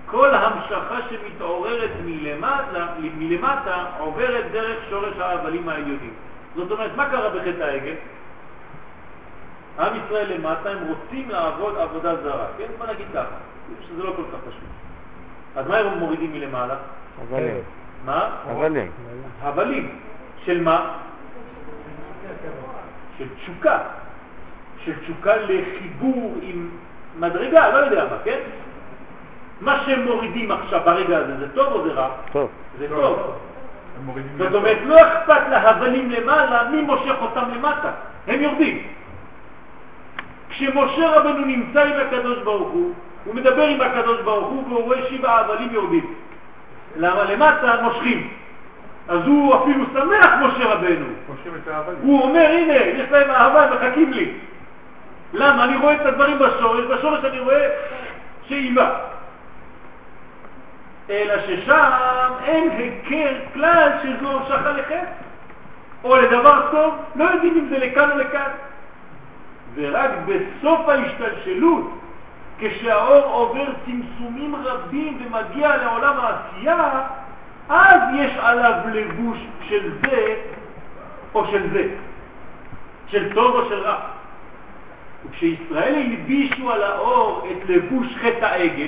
כל המשכה שמתעוררת מלמטה, מלמטה עוברת דרך שורש ההבלים העליונים. זאת אומרת, מה קרה בחטא העגל? עם ישראל למטה, הם רוצים לעבוד עבודה זרה, כן? בוא נגיד ככה, שזה לא כל כך פשוט. אז מה הם מורידים מלמעלה? אבלים. מה? אבלים. הבלים. של מה? של תשוקה. של תשוקה לחיבור עם מדרגה, לא יודע מה, כן? מה שהם מורידים עכשיו ברגע הזה, זה טוב או זה רע? טוב. זה טוב. זאת. אומרת, לא אכפת להבלים למעלה, מי מושך אותם למטה? הם יורדים. כשמשה רבנו נמצא עם הקדוש ברוך הוא, הוא מדבר עם הקדוש ברוך הוא והוא רואה שבעה הבלים יורדים. למה? למטה מושכים. אז הוא אפילו שמח, משה רבנו. מושכים את האבלים. הוא אומר, הנה, יש להם אהבה, מחכים לי. למה? אני רואה את הדברים בשורש, בשורש אני רואה שאיבה. אלא ששם אין היכר כלל שזו המשכה לחטא, או לדבר טוב, לא יודעים אם זה לכאן או לכאן. ורק בסוף ההשתלשלות, כשהאור עובר צמצומים רבים ומגיע לעולם העשייה, אז יש עליו לבוש של זה או של זה, של טוב או של רע. וכשישראל הלבישו על האור את לבוש חטא העגל,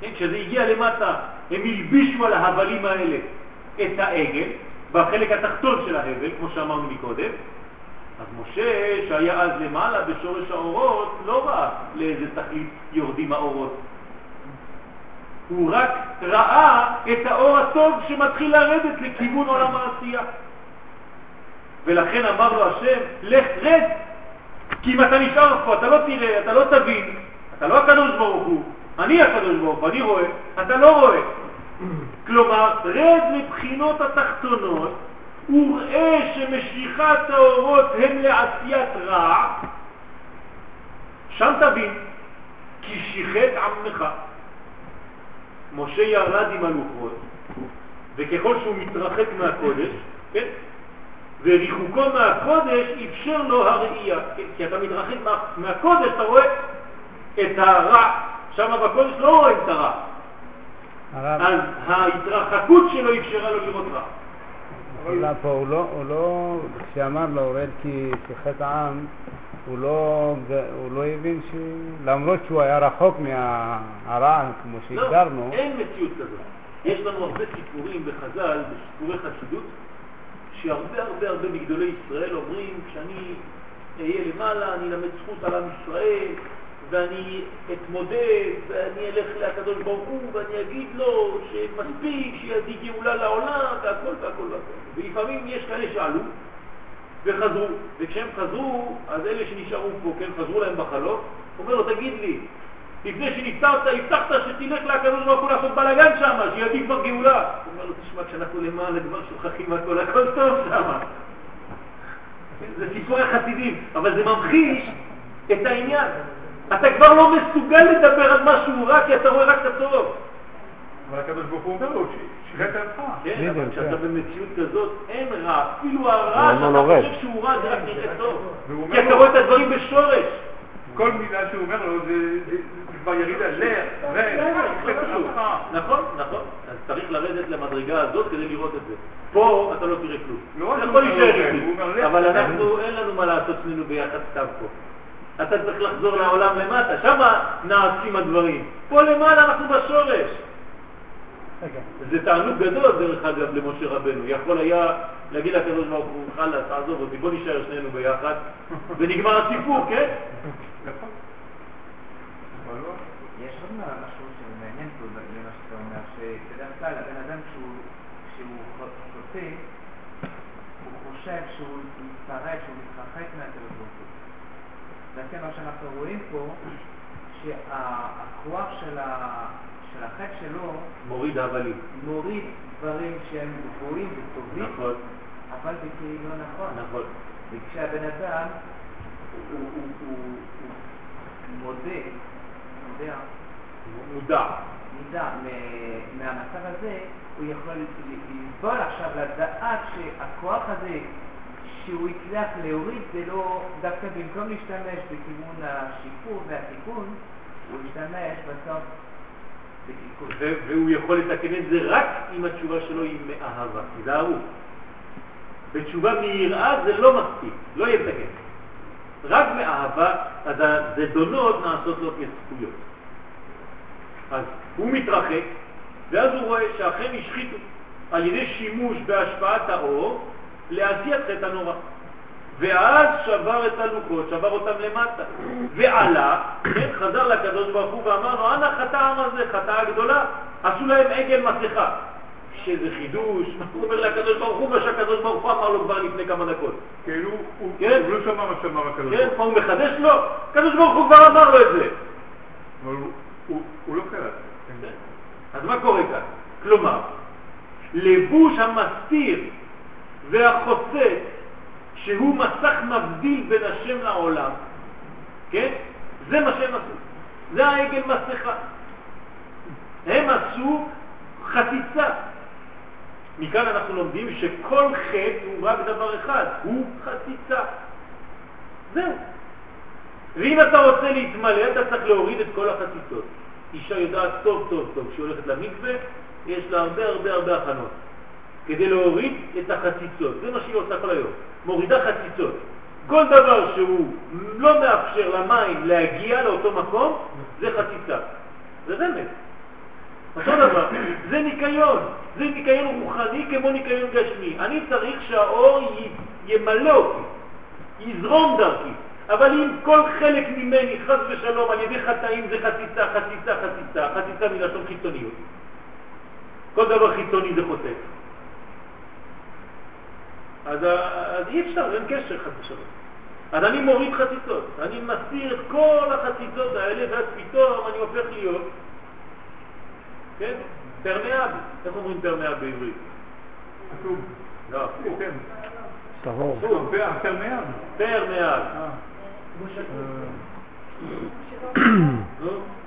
כן, כשזה הגיע למטה, הם הלבישו על ההבלים האלה את העגל, בחלק התחתון של ההבל, כמו שאמרנו מקודם, אז משה, שהיה אז למעלה בשורש האורות, לא ראה לאיזה תכלית יורדים האורות. הוא רק ראה את האור הטוב שמתחיל לרדת לכיוון עולם העשייה. ולכן אמר לו השם, לך רד, כי אם אתה נשאר פה, אתה לא תראה, אתה לא תבין, אתה לא הקדוש ברוך הוא, אני הקדוש ברוך הוא, אני רואה, אתה לא רואה. כלומר, רד לבחינות התחתונות וראה שמשיכת האורות הם לעשיית רע, שם תבין, כי שיחת עמך. משה ירד עם הלוחות, וככל שהוא מתרחק מהקודש, כן? וריחוקו מהקודש אפשר לו הראייה, כי אתה מתרחק מה, מהקודש, אתה רואה את הרע, שם בקודש לא רואים את הרע, הרב, אז ההתרחקות שלו אפשרה לו לראות רע. לא, פה הוא לא, הוא לא, כשאמר לו רד כי שיחת העם, הוא לא, הוא לא הבין ש... למרות שהוא היה רחוק מהרע, כמו שהגדרנו, לא, אין מציאות כזאת. יש לנו הרבה סיפורים בחז"ל, בסיפורי חסידות, שהרבה הרבה הרבה מגדולי ישראל אומרים, כשאני אהיה למעלה, אני אלמד זכות על עם ישראל, ואני אתמודד, ואני אלך לקדוש ברוך הוא, ואני אגיד לו שמספיק שיביא גאולה לעולם, והכל והכל והכל. ולפעמים יש כאלה שעלו וחזרו, וכשהם חזרו, אז אלה שנשארו פה, כן, חזרו להם בחלום, אומר לו, תגיד לי, לפני שנפטרת, הבטחת שתלך לקדוש ברוך הוא לעשות בלאגן שם, שיביא כבר גאולה. הוא אומר לו, תשמע, כשאנחנו למעלה כבר שוכחים הכל, הכל טוב שם. זה סיפור החסידים, אבל זה ממחיש את העניין. אתה כבר לא מסוגל לדבר על משהו רע, כי אתה רואה רק את הטוב. אבל הקדוש ברוך הוא אומר לו, "ש- שיחת עמך. כן, אבל כשאתה. במציאות כזאת, אין רע. אפילו הרע שאתה לו, רד. חושב שהוא רע, זה רק נראה טוב. כי אתה רואה את הדברים בשורש. כל מילה שהוא אומר לו זה כבר ירידה, לא חשוב. עמך. נכון, נכון. אז צריך לרדת למדרגה הזאת כדי לראות את זה. פה אתה לא תראה כלום. לא אתה שהוא יכול אומר, להישאר איתי, אבל. אנחנו, אין לנו מה לעשות שנינו ביחד סתם פה. אתה צריך לחזור לעולם למטה, שם נעשים הדברים. פה למעלה אנחנו בשורש. זה תענוג גדול, דרך אגב, למשה רבנו. יכול היה להגיד לקדוש ברוך הוא, חלאס, תעזוב אותי, בוא נשאר שנינו ביחד, ונגמר הסיפור, כן? לא. יש עוד משהו שמעניין פה במה שאתה אומר, שבדרך כלל הבן אדם כשהוא חוטא, הוא חושב שהוא מתפרק, שהוא מתרחק מהקדוש ברוך הוא. לכן מה שאנחנו רואים פה, שהכוח של ה- של החטא שלו מוריד הבלים. מוריד דברים שהם גבוהים וטובים, נכון, אבל זה כאילו לא נכון. נכון. וכשהבן אדם הוא, הוא, הוא, הוא מודה, מודה, מודע. מודע מ- מהמצב הזה, הוא יכול לסבול עכשיו לדעת שהכוח הזה שהוא הצליח להוריד זה לא, דווקא במקום להשתמש בכיוון השיפור והתיקון, הוא השתמש בסוף בתיקון. והוא יכול לתקן את זה רק אם התשובה שלו היא מאהבה. תיזהרו. בתשובה מיראה זה לא מספיק, לא יתקן. רק מאהבה, אז הזדונות נעשות לו כזכויות. אז הוא מתרחק, ואז הוא רואה שאכן השחיתו על ידי שימוש בהשפעת האור לעשיית חטא הנורא. ואז שבר את הלוחות, שבר אותם למטה, ועלה, כן, חזר לקדוש ברוך הוא ואמר לו, אנא חטא העם הזה, חטאה גדולה, עשו להם עגל מסכה. שזה חידוש, הוא אומר לקדוש ברוך הוא, מה שהקדוש ברוך הוא אמר לו כבר לפני כמה דקות. כאילו הוא כן. הוא לא שמע מה שאמר הקדוש כן, ברוך מה הוא מחדש לו? הקדוש ברוך הוא כבר אמר לו את זה. הוא. לא קלט. כן. אז מה קורה כאן? כלומר, לבוש המסתיר והחוצה, שהוא מסך מבדיל בין השם לעולם, כן? זה מה שהם עשו. זה העגל מסכה. הם עשו חציצה. מכאן אנחנו לומדים שכל חטא הוא רק דבר אחד, הוא חציצה. זהו. ואם אתה רוצה להתמלא, אתה צריך להוריד את כל החציצות. אישה יודעת טוב טוב טוב, כשהיא הולכת למקווה, יש לה הרבה הרבה הרבה הכנות. כדי להוריד את החציצות. זה מה שהיא עושה כל היום. מורידה חציצות. כל דבר שהוא לא מאפשר למים להגיע לאותו מקום, זה חציצה. זה רמז. אותו דבר, זה ניקיון. זה ניקיון רוחני כמו ניקיון גשמי. אני צריך שהאור ימלא אותי, יזרום דרכי. אבל אם כל חלק ממני, חס ושלום, על ידי חטאים זה חציצה, חציצה, חציצה, חציצה מלשון חיצוניות. כל דבר חיצוני זה חוטא. אז, אז אי אפשר, אין קשר חס ושלום. אז אני מוריד חציצות, אני מסיר את כל החציצות האלה, ואז פתאום אני הופך להיות, כן? perméable. איך אומרים perméable בעברית? כתוב. לא, הפוך. טהור. perméable. perméable. אה.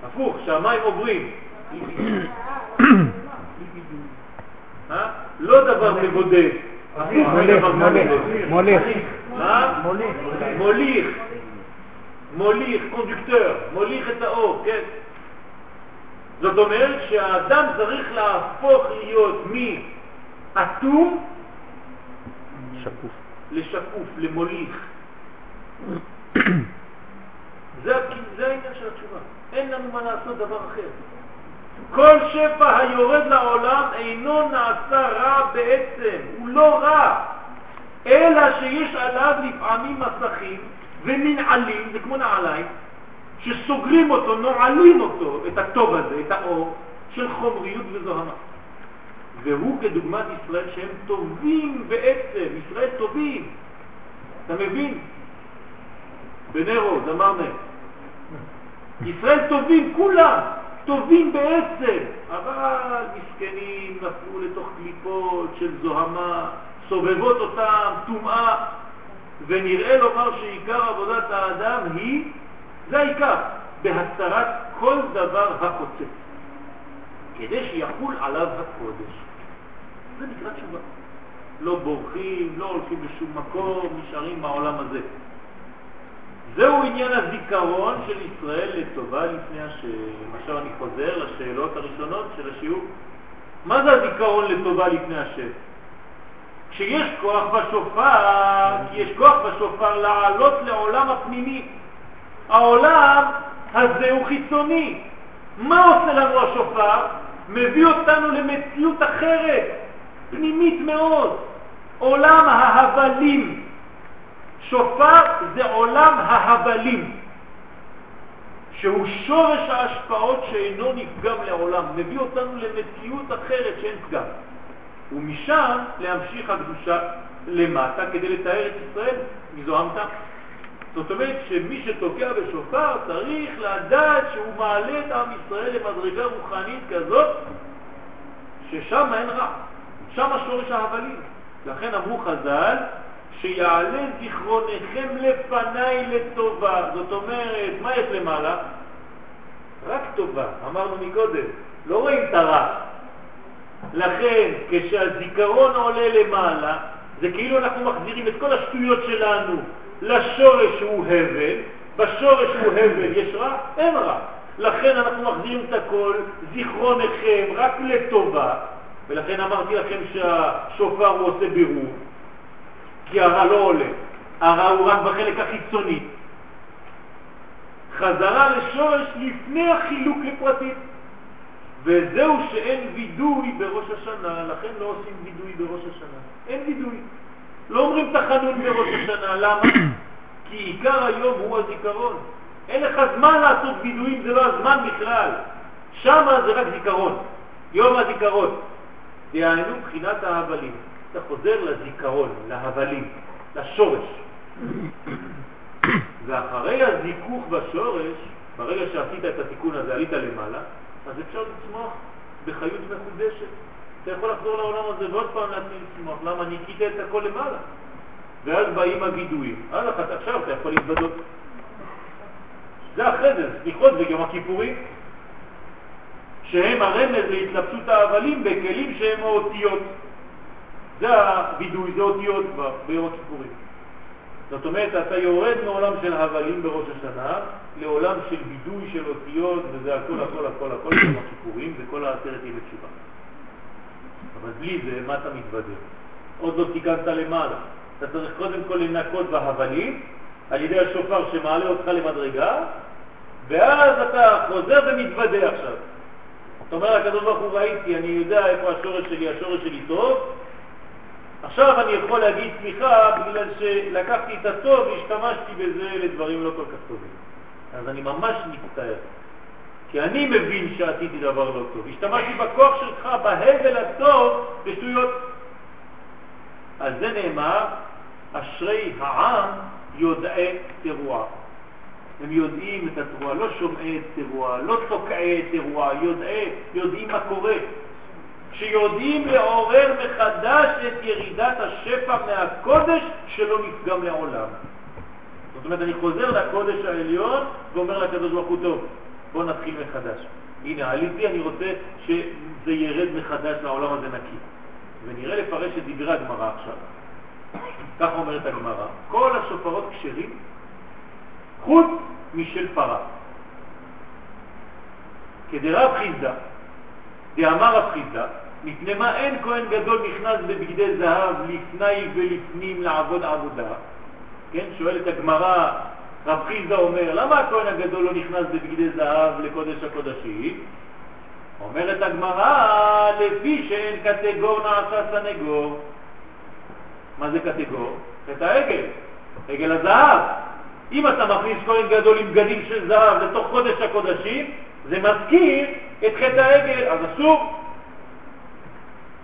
הפוך, שהמים עוברים. אה? לא דבר מבודד. זה מוליך, מוליך. מוליך. מוליך. קונדוקטור, מוליך את האור, כן? זאת אומרת שהאדם צריך להפוך להיות מאטום שקוף. לשקוף, למוליך. זה, זה העניין של התשובה. אין לנו מה לעשות דבר אחר. כל שפע היורד לעולם אינו נעשה רע בעצם, הוא לא רע, אלא שיש עליו לפעמים מסכים ומנעלים, זה כמו נעליים, שסוגרים אותו, נועלים אותו, את הטוב הזה, את האור, של חומריות וזוהמה. והוא כדוגמת ישראל שהם טובים בעצם, ישראל טובים. אתה מבין? בנרו, זמרנה. ישראל טובים, כולם, טובים בעצם, אבל מסכנים נפלו לתוך קליפות של זוהמה, סובבות אותם, טומאה, ונראה לומר שעיקר עבודת האדם היא, זה העיקר, בהסרת כל דבר החוצץ, כדי שיחול עליו הקודש. זה נקרא תשובה. לא בורחים, לא הולכים לשום מקום, נשארים בעולם הזה. זהו עניין הזיכרון של ישראל לטובה לפני השם. עכשיו אני חוזר לשאלות הראשונות של השיעור. מה זה הזיכרון לטובה לפני השם? כשיש כוח בשופר, כי יש כוח בשופר לעלות לעולם הפנימי. העולם הזה הוא חיצוני. מה עושה לנו השופר? מביא אותנו למציאות אחרת, פנימית מאוד, עולם ההבלים. שופר זה עולם ההבלים, שהוא שורש ההשפעות שאינו נפגם לעולם, מביא אותנו למציאות אחרת שאין פגם. ומשם להמשיך הקדושה למטה כדי לתאר את ישראל מזוהמת. זאת אומרת שמי שתוקע בשופר צריך לדעת שהוא מעלה את עם ישראל למדרגה רוחנית כזאת ששם אין רע, שם שורש ההבלים. לכן אמרו חז"ל שיעלה זיכרונכם לפניי לטובה. זאת אומרת, מה יש למעלה? רק טובה, אמרנו מקודם, לא רואים את הרע. לכן, כשהזיכרון עולה למעלה, זה כאילו אנחנו מחזירים את כל השטויות שלנו לשורש שהוא הבל, בשורש הוא הבל יש רע? אין רע. לכן אנחנו מחזירים את הכל, זיכרונכם, רק לטובה, ולכן אמרתי לכם שהשופר הוא עושה בירור, כי הרע לא עולה, הרע הוא רק בחלק החיצוני. חזרה לשורש לפני החילוק לפרטים. וזהו שאין וידוי בראש השנה, לכן לא עושים וידוי בראש השנה. אין וידוי. לא אומרים תחנון בראש השנה, למה? כי עיקר היום הוא הזיכרון. אין לך זמן לעשות וידויים, זה לא הזמן בכלל. שמה זה רק זיכרון, יום הזיכרון. דהיינו בחינת ההבלים. אתה חוזר לזיכרון, להבלים, לשורש. ואחרי הזיכוך בשורש, ברגע שעשית את התיקון הזה, עלית למעלה, אז אפשר לצמוח בחיות מחודשת. אתה יכול לחזור לעולם הזה ועוד פעם להתחיל לצמוח. למה? ניקית את הכל למעלה. ואז באים הגידויים. אז עכשיו אתה יכול להתוודות. זה אחרי זה, סליחות ויום הכיפורים, שהם הרמז להתלבשות ההבלים בכלים שהם האותיות. זה הווידוי, זה אותיות כבר ביום הכיפורים. זאת אומרת, אתה יורד מעולם של הבלים בראש השנה לעולם של וידוי של אותיות, וזה הכל, הכל, הכל, הכל ביום הכיפורים, זה כל העשרת ימי תשובה. אבל בלי זה, מה אתה מתוודה? עוד לא תיקנת למעלה. אתה צריך קודם כל לנקות בהבלים על ידי השופר שמעלה אותך למדרגה, ואז אתה חוזר ומתוודה עכשיו. אתה אומר לקדוש ברוך הוא ראיתי, אני יודע איפה השורש שלי, השורש שלי טוב, עכשיו אני יכול להגיד סליחה בגלל שלקחתי את הטוב והשתמשתי בזה לדברים לא כל כך טובים. אז אני ממש מצטער, כי אני מבין שעשיתי דבר לא טוב. השתמשתי בכוח שלך, בהבל הטוב, בשטויות. על זה נאמר, אשרי העם יודעי תרועה. הם יודעים את התרועה, לא שומעי תרועה, לא תוקעי תרועה, יודעי, יודעים מה קורה. שיודעים לעורר מחדש את ירידת השפע מהקודש שלא נפגם לעולם. זאת אומרת, אני חוזר לקודש העליון ואומר לקדוש ברוך הוא, טוב, בוא נתחיל מחדש. הנה, עליתי, אני רוצה שזה ירד מחדש לעולם הזה נקי. ונראה לפרש את דברי הגמרא עכשיו. כך אומרת הגמרא, כל השופרות כשרים חוץ משל פרה. כדרב חיסדא, דאמר רב חיסדא, מפני מה אין כהן גדול נכנס בבגדי זהב לפני ולפנים לעבוד עבודה? כן, שואלת הגמרא, רב חיסדא אומר, למה הכהן הגדול לא נכנס בבגדי זהב לקודש הקודשים? אומרת הגמרא, לפי שאין קטגור נעשה סנגור. מה זה קטגור? את העגל, עגל הזהב. אם אתה מכניס כהן גדול עם בגדים של זהב לתוך קודש הקודשים, זה מזכיר את חטא העגל, אז אסור.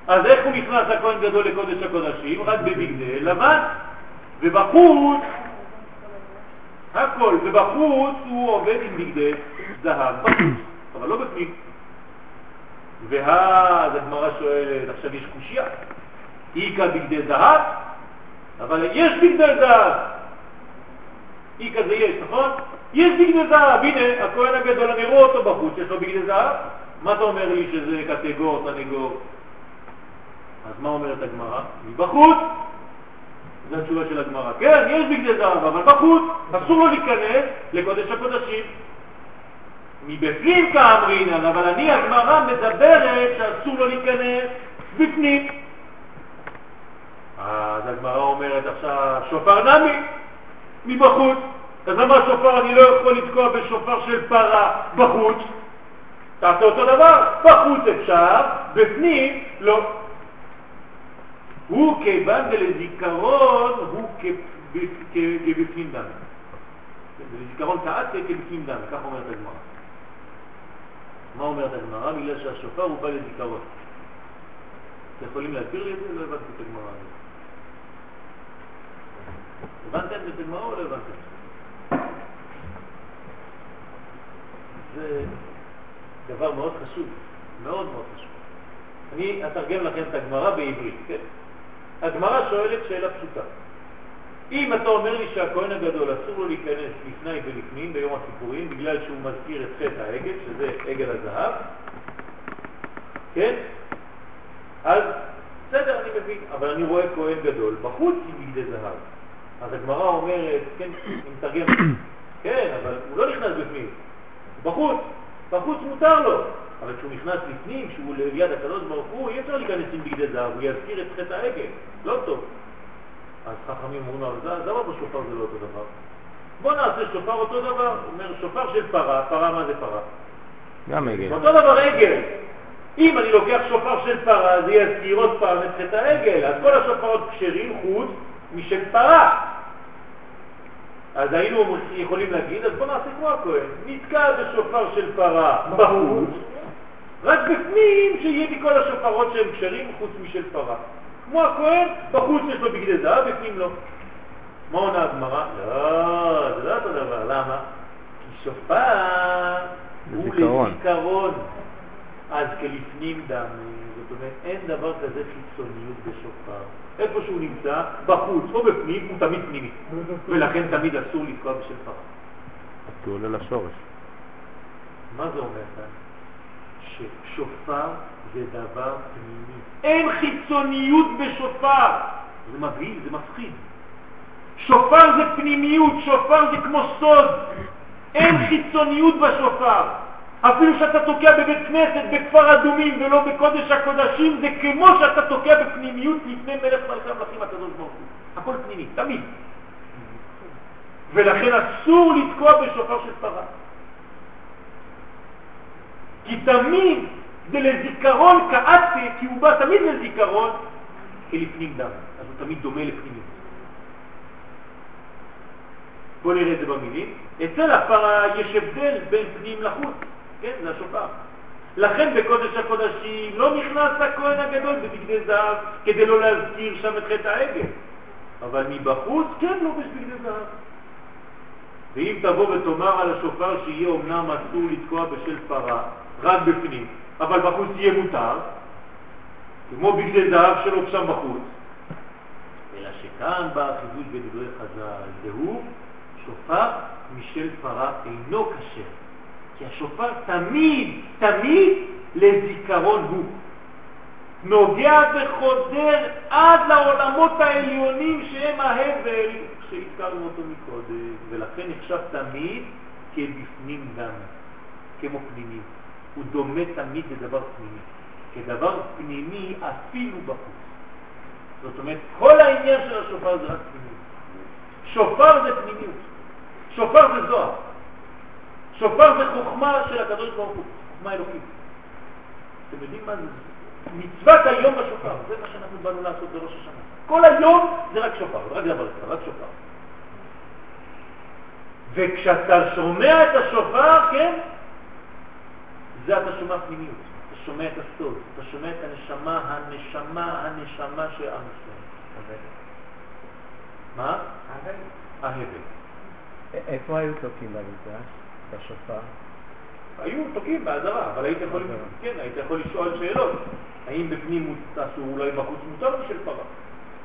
אז איך הוא נכנס הכהן גדול לקודש הקודשים? רק בבגדי לבן. ובחוץ, הכל, ובחוץ הוא עובד עם בגדי זהב, בחוץ, אבל לא בפנים. ואז הגמרא שואלת, עכשיו יש קושייה, איכא בגדי זהב, אבל יש בגדי זהב. איכא זה יש, נכון? יש בגדי זהב, הנה, הכהן הגדול, אני רואה אותו בחוץ, יש לו בגדי זהב. מה אתה אומר לי שזה קטגור, סנגור? אז מה אומרת הגמרא? מבחוץ. זו התשובה של הגמרא. כן, יש בגדי זהב, אבל בחוץ אסור לו להיכנס לקודש הקודשים. מבפנים כאמרינן, אבל אני, הגמרא מדברת שאסור לו להיכנס בפנים. אז הגמרא אומרת עכשיו, שופר נמי, מבחוץ. אז למה שופר אני לא יכול לתקוע בשופר של פרה בחוץ? תעשה אותו דבר, בחוץ אפשר, בפנים לא. הוא כיוון ולזיכרון הוא כבפנים דם. ולזיכרון כעתה כבפנים דם, כך אומרת הגמרא. מה אומרת הגמרא? בגלל שהשופר הוא בא לזיכרון. אתם יכולים להסביר לי את זה? לא הבנתי את הגמרא הזאת. הבנתם את הגמרא או לא הבנתם? זה דבר מאוד חשוב, מאוד מאוד חשוב. אני אתרגם לכם את הגמרא בעברית, כן? הגמרא שואלת שאלה פשוטה. אם אתה אומר לי שהכהן הגדול אסור לו להיכנס לפני ולפנים ביום הכיפורים בגלל שהוא מזכיר את חטא העגל, שזה עגל הזהב, כן? אז בסדר, אני מבין, אבל אני רואה כהן גדול בחוץ עם בגדי זהב. אז הגמרא אומרת, כן, אני מתרגם, כן, אבל הוא לא נכנס בפנים, בחוץ, בחוץ מותר לו, אבל כשהוא נכנס לפנים, כשהוא ליד הקדוש ברוך הוא, אי אפשר להיכנס עם בגדי זהב, הוא יזכיר את חטא העגל, לא טוב. אז חכמים אומרים לו, אז למה בשופר זה לא אותו דבר? בוא נעשה שופר אותו דבר, אומר שופר של פרה, פרה מה זה פרה? גם עגל. אותו דבר עגל. אם אני לוקח שופר של פרה, זה יזכיר עוד פעם את חטא העגל, אז כל השופרות כשרים חוץ משל פרה. אז היינו יכולים להגיד, אז בוא נעשה כמו הכהן, נתקע בשופר של פרה בחוץ, רק בפנים שיהיה מכל השופרות שהם כשרים חוץ משל פרה. כמו הכהן, בחוץ יש לו בגדי זהב, בפנים לא. מה עונה הגמרא? לא, זה לא אותו דבר, למה? כי שופר הוא לזיכרון. אז כלפנים דם, זאת אומרת, אין דבר כזה חיצוניות בשופר. איפה שהוא נמצא, בחוץ או בפנים, הוא תמיד פנימי, ולכן תמיד אסור לתקוע בשופר. כי הוא עולה לשורש. מה זה אומר כאן? ששופר זה דבר פנימי. אין חיצוניות בשופר. זה מבהיל, זה מפחיד. שופר זה פנימיות, שופר זה כמו סוד. אין חיצוניות בשופר. אפילו שאתה תוקע בבית כנסת, בכפר אדומים ולא בקודש הקודשים, זה כמו שאתה תוקע בפנימיות לפני מלך מלכי המלכים הקדוש ברוך הוא. הכל פנימי, תמיד. ולכן אסור לתקוע בשופר של פרה. כי תמיד זה לזיכרון כעתי, כי הוא בא תמיד לזיכרון כלפנים דם, אז הוא תמיד דומה לפנימיות. בואו נראה את זה במילים. אצל הפרה יש הבדל בין פנים לחוץ, כן, זה השופר. לכן בקודש הקודשים לא נכנס הכהן הגדול בבגדי זהב כדי לא להזכיר שם את חטא העגל. אבל מבחוץ כן לובש בגדי זהב. ואם תבוא ותאמר על השופר שיהיה אומנם אסור לתקוע בשל פרה, רק בפנים, אבל בחוץ יהיה מותר, כמו בגדי זהב שלו שם בחוץ, אלא שכאן בא החידוש בדברי חז"ל, והוא שופר משל פרה אינו כשר, כי השופר תמיד, תמיד לזיכרון הוא. נוגע וחודר עד לעולמות העליונים שהם ההבל שהזכרנו אותו מקודם, ולכן נחשב תמיד כבפנים גם, כמו פנימי. הוא דומה תמיד לדבר פנימי, כדבר פנימי אפילו בחוץ. זאת אומרת, כל העניין של השופר זה רק פנימיות. שופר זה פנימיות. שופר זה זוהר. שופר זה חוכמה של הקדוש ברוך הוא, חוכמה אלוקית. אתם יודעים מה זה? מצוות היום בשופר, זה מה שאנחנו באנו לעשות בראש השנה. כל היום זה רק שופר, רק דבר אחד, רק שופר. וכשאתה שומע את השופר, כן, זה אתה שומע פנימיות, אתה שומע את הסוד, אתה שומע את הנשמה, הנשמה, הנשמה של עם ישראל. מה? ההבל. איפה היו תוקעים במקדש? בשופר? היו תוקעים באזהרה, אבל היית יכול, כן, היית יכול לשאול שאלות. האם בפנים אסור, אולי בחוץ מותר של פרה?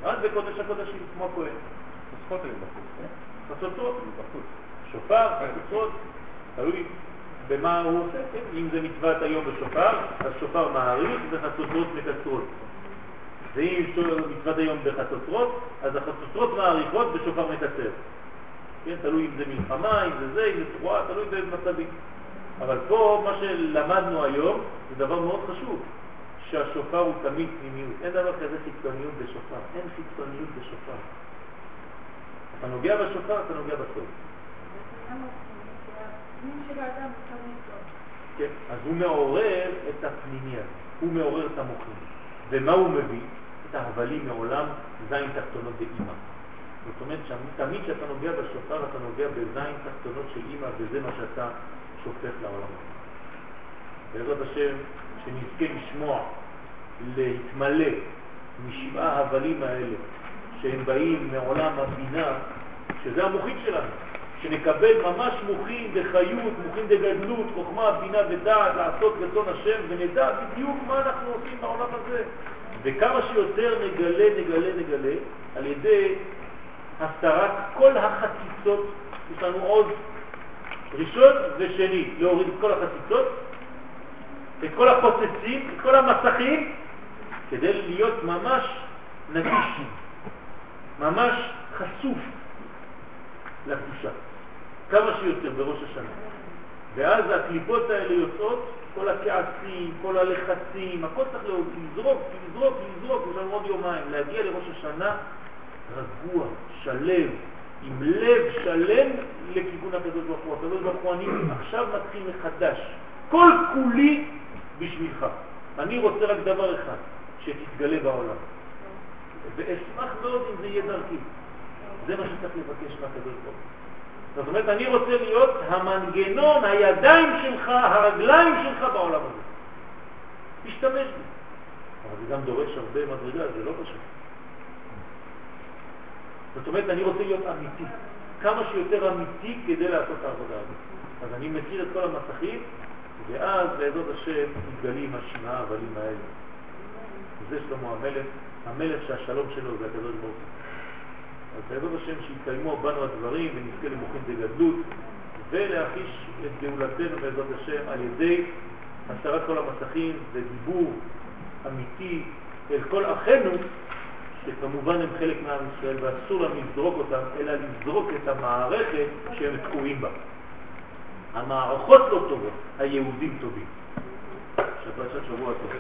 רק בקודש הקודשים, כמו הכהן. חסכות היו בחוץ, כן? חצוצרות בחוץ. שופר, חצוצרות, תלוי במה הוא עושה, כן? אם זה מצוות היום בשופר, אז שופר מעריך וחצוצרות מקצרות. ואם מצוות היום בחצוצרות, אז החצוצרות מעריכות ושופר מקצר. כן, תלוי אם זה מלחמה, אם זה זה, אם זה תרועה, תלוי באיזה מצבים. אבל פה מה שלמדנו היום זה דבר מאוד חשוב, שהשופר הוא תמיד פנימיות. אין דבר כזה חיצוניות בשופר, אין חיצוניות בשופר. אתה נוגע בשופר, אתה נוגע בסוף. כן, אז הוא מעורר את הפנימי הזה, הוא מעורר את המוחים. ומה הוא מביא? את ההבלים מעולם זין תחתונות באימא. זאת אומרת שתמיד כשאתה נוגע בשופר אתה נוגע בזין תחתונות של אימא וזה מה שאתה שופך לעולם. בעזרת השם, שנזכה לשמוע, להתמלא משבעה הבלים האלה, שהם באים מעולם הבינה, שזה המוחים שלנו, שנקבל ממש מוחים בחיות, מוחים בגדלות, חוכמה, בינה ודעת, לעשות רצון השם, ונדע בדיוק מה אנחנו עושים בעולם הזה. וכמה שיותר נגלה, נגלה, נגלה, על ידי הסתרת כל החציצות, יש לנו עוד ראשון ושני, להוריד את כל החציצות, את כל החוצצים, את כל המסכים, כדי להיות ממש נגיש, ממש חשוף לקדושה, כמה שיותר בראש השנה. ואז הקליפות האלה יוצאות, כל הכעסים, כל הלחצים, הכל צריך לזרוק, לזרוק, לזרוק, יש לנו עוד יומיים, להגיע לראש השנה רגוע, שלם, עם לב שלם לכיוון הקדוש ברוך הוא. הקדוש ברוך הוא, אני עכשיו מתחיל מחדש. כל כולי בשבילך. אני רוצה רק דבר אחד, שתתגלה בעולם. ואשמח מאוד אם זה יהיה דרכי. זה מה שצריך לבקש מהקדוש ברוך הוא. זאת אומרת, אני רוצה להיות המנגנון, הידיים שלך, הרגליים שלך בעולם הזה. תשתמש בי. אבל זה גם דורש הרבה מדרגה, זה לא פשוט. זאת אומרת, אני רוצה להיות אמיתי, כמה שיותר אמיתי כדי לעשות את העבודה הזאת. אז אני מכיר את כל המסכים, ואז בעזרת השם מתגלים השמעה הבלים האלה. וזה שלמה המלך, המלך שהשלום שלו זה הקדוש ברוך הוא. אז בעזרת השם שיתקיימו בנו הדברים ונזכה למוחים בגדלות ולהחיש את גאולתנו בעזרת השם על ידי הסרת כל המסכים ודיבור אמיתי אל כל אחינו שכמובן הם חלק מעם ישראל ואסור לנו לזרוק אותם, אלא לזרוק את המערכת שהם תקועים בה. המערכות לא טובות, היהודים טובים. שבת שבוע טוב.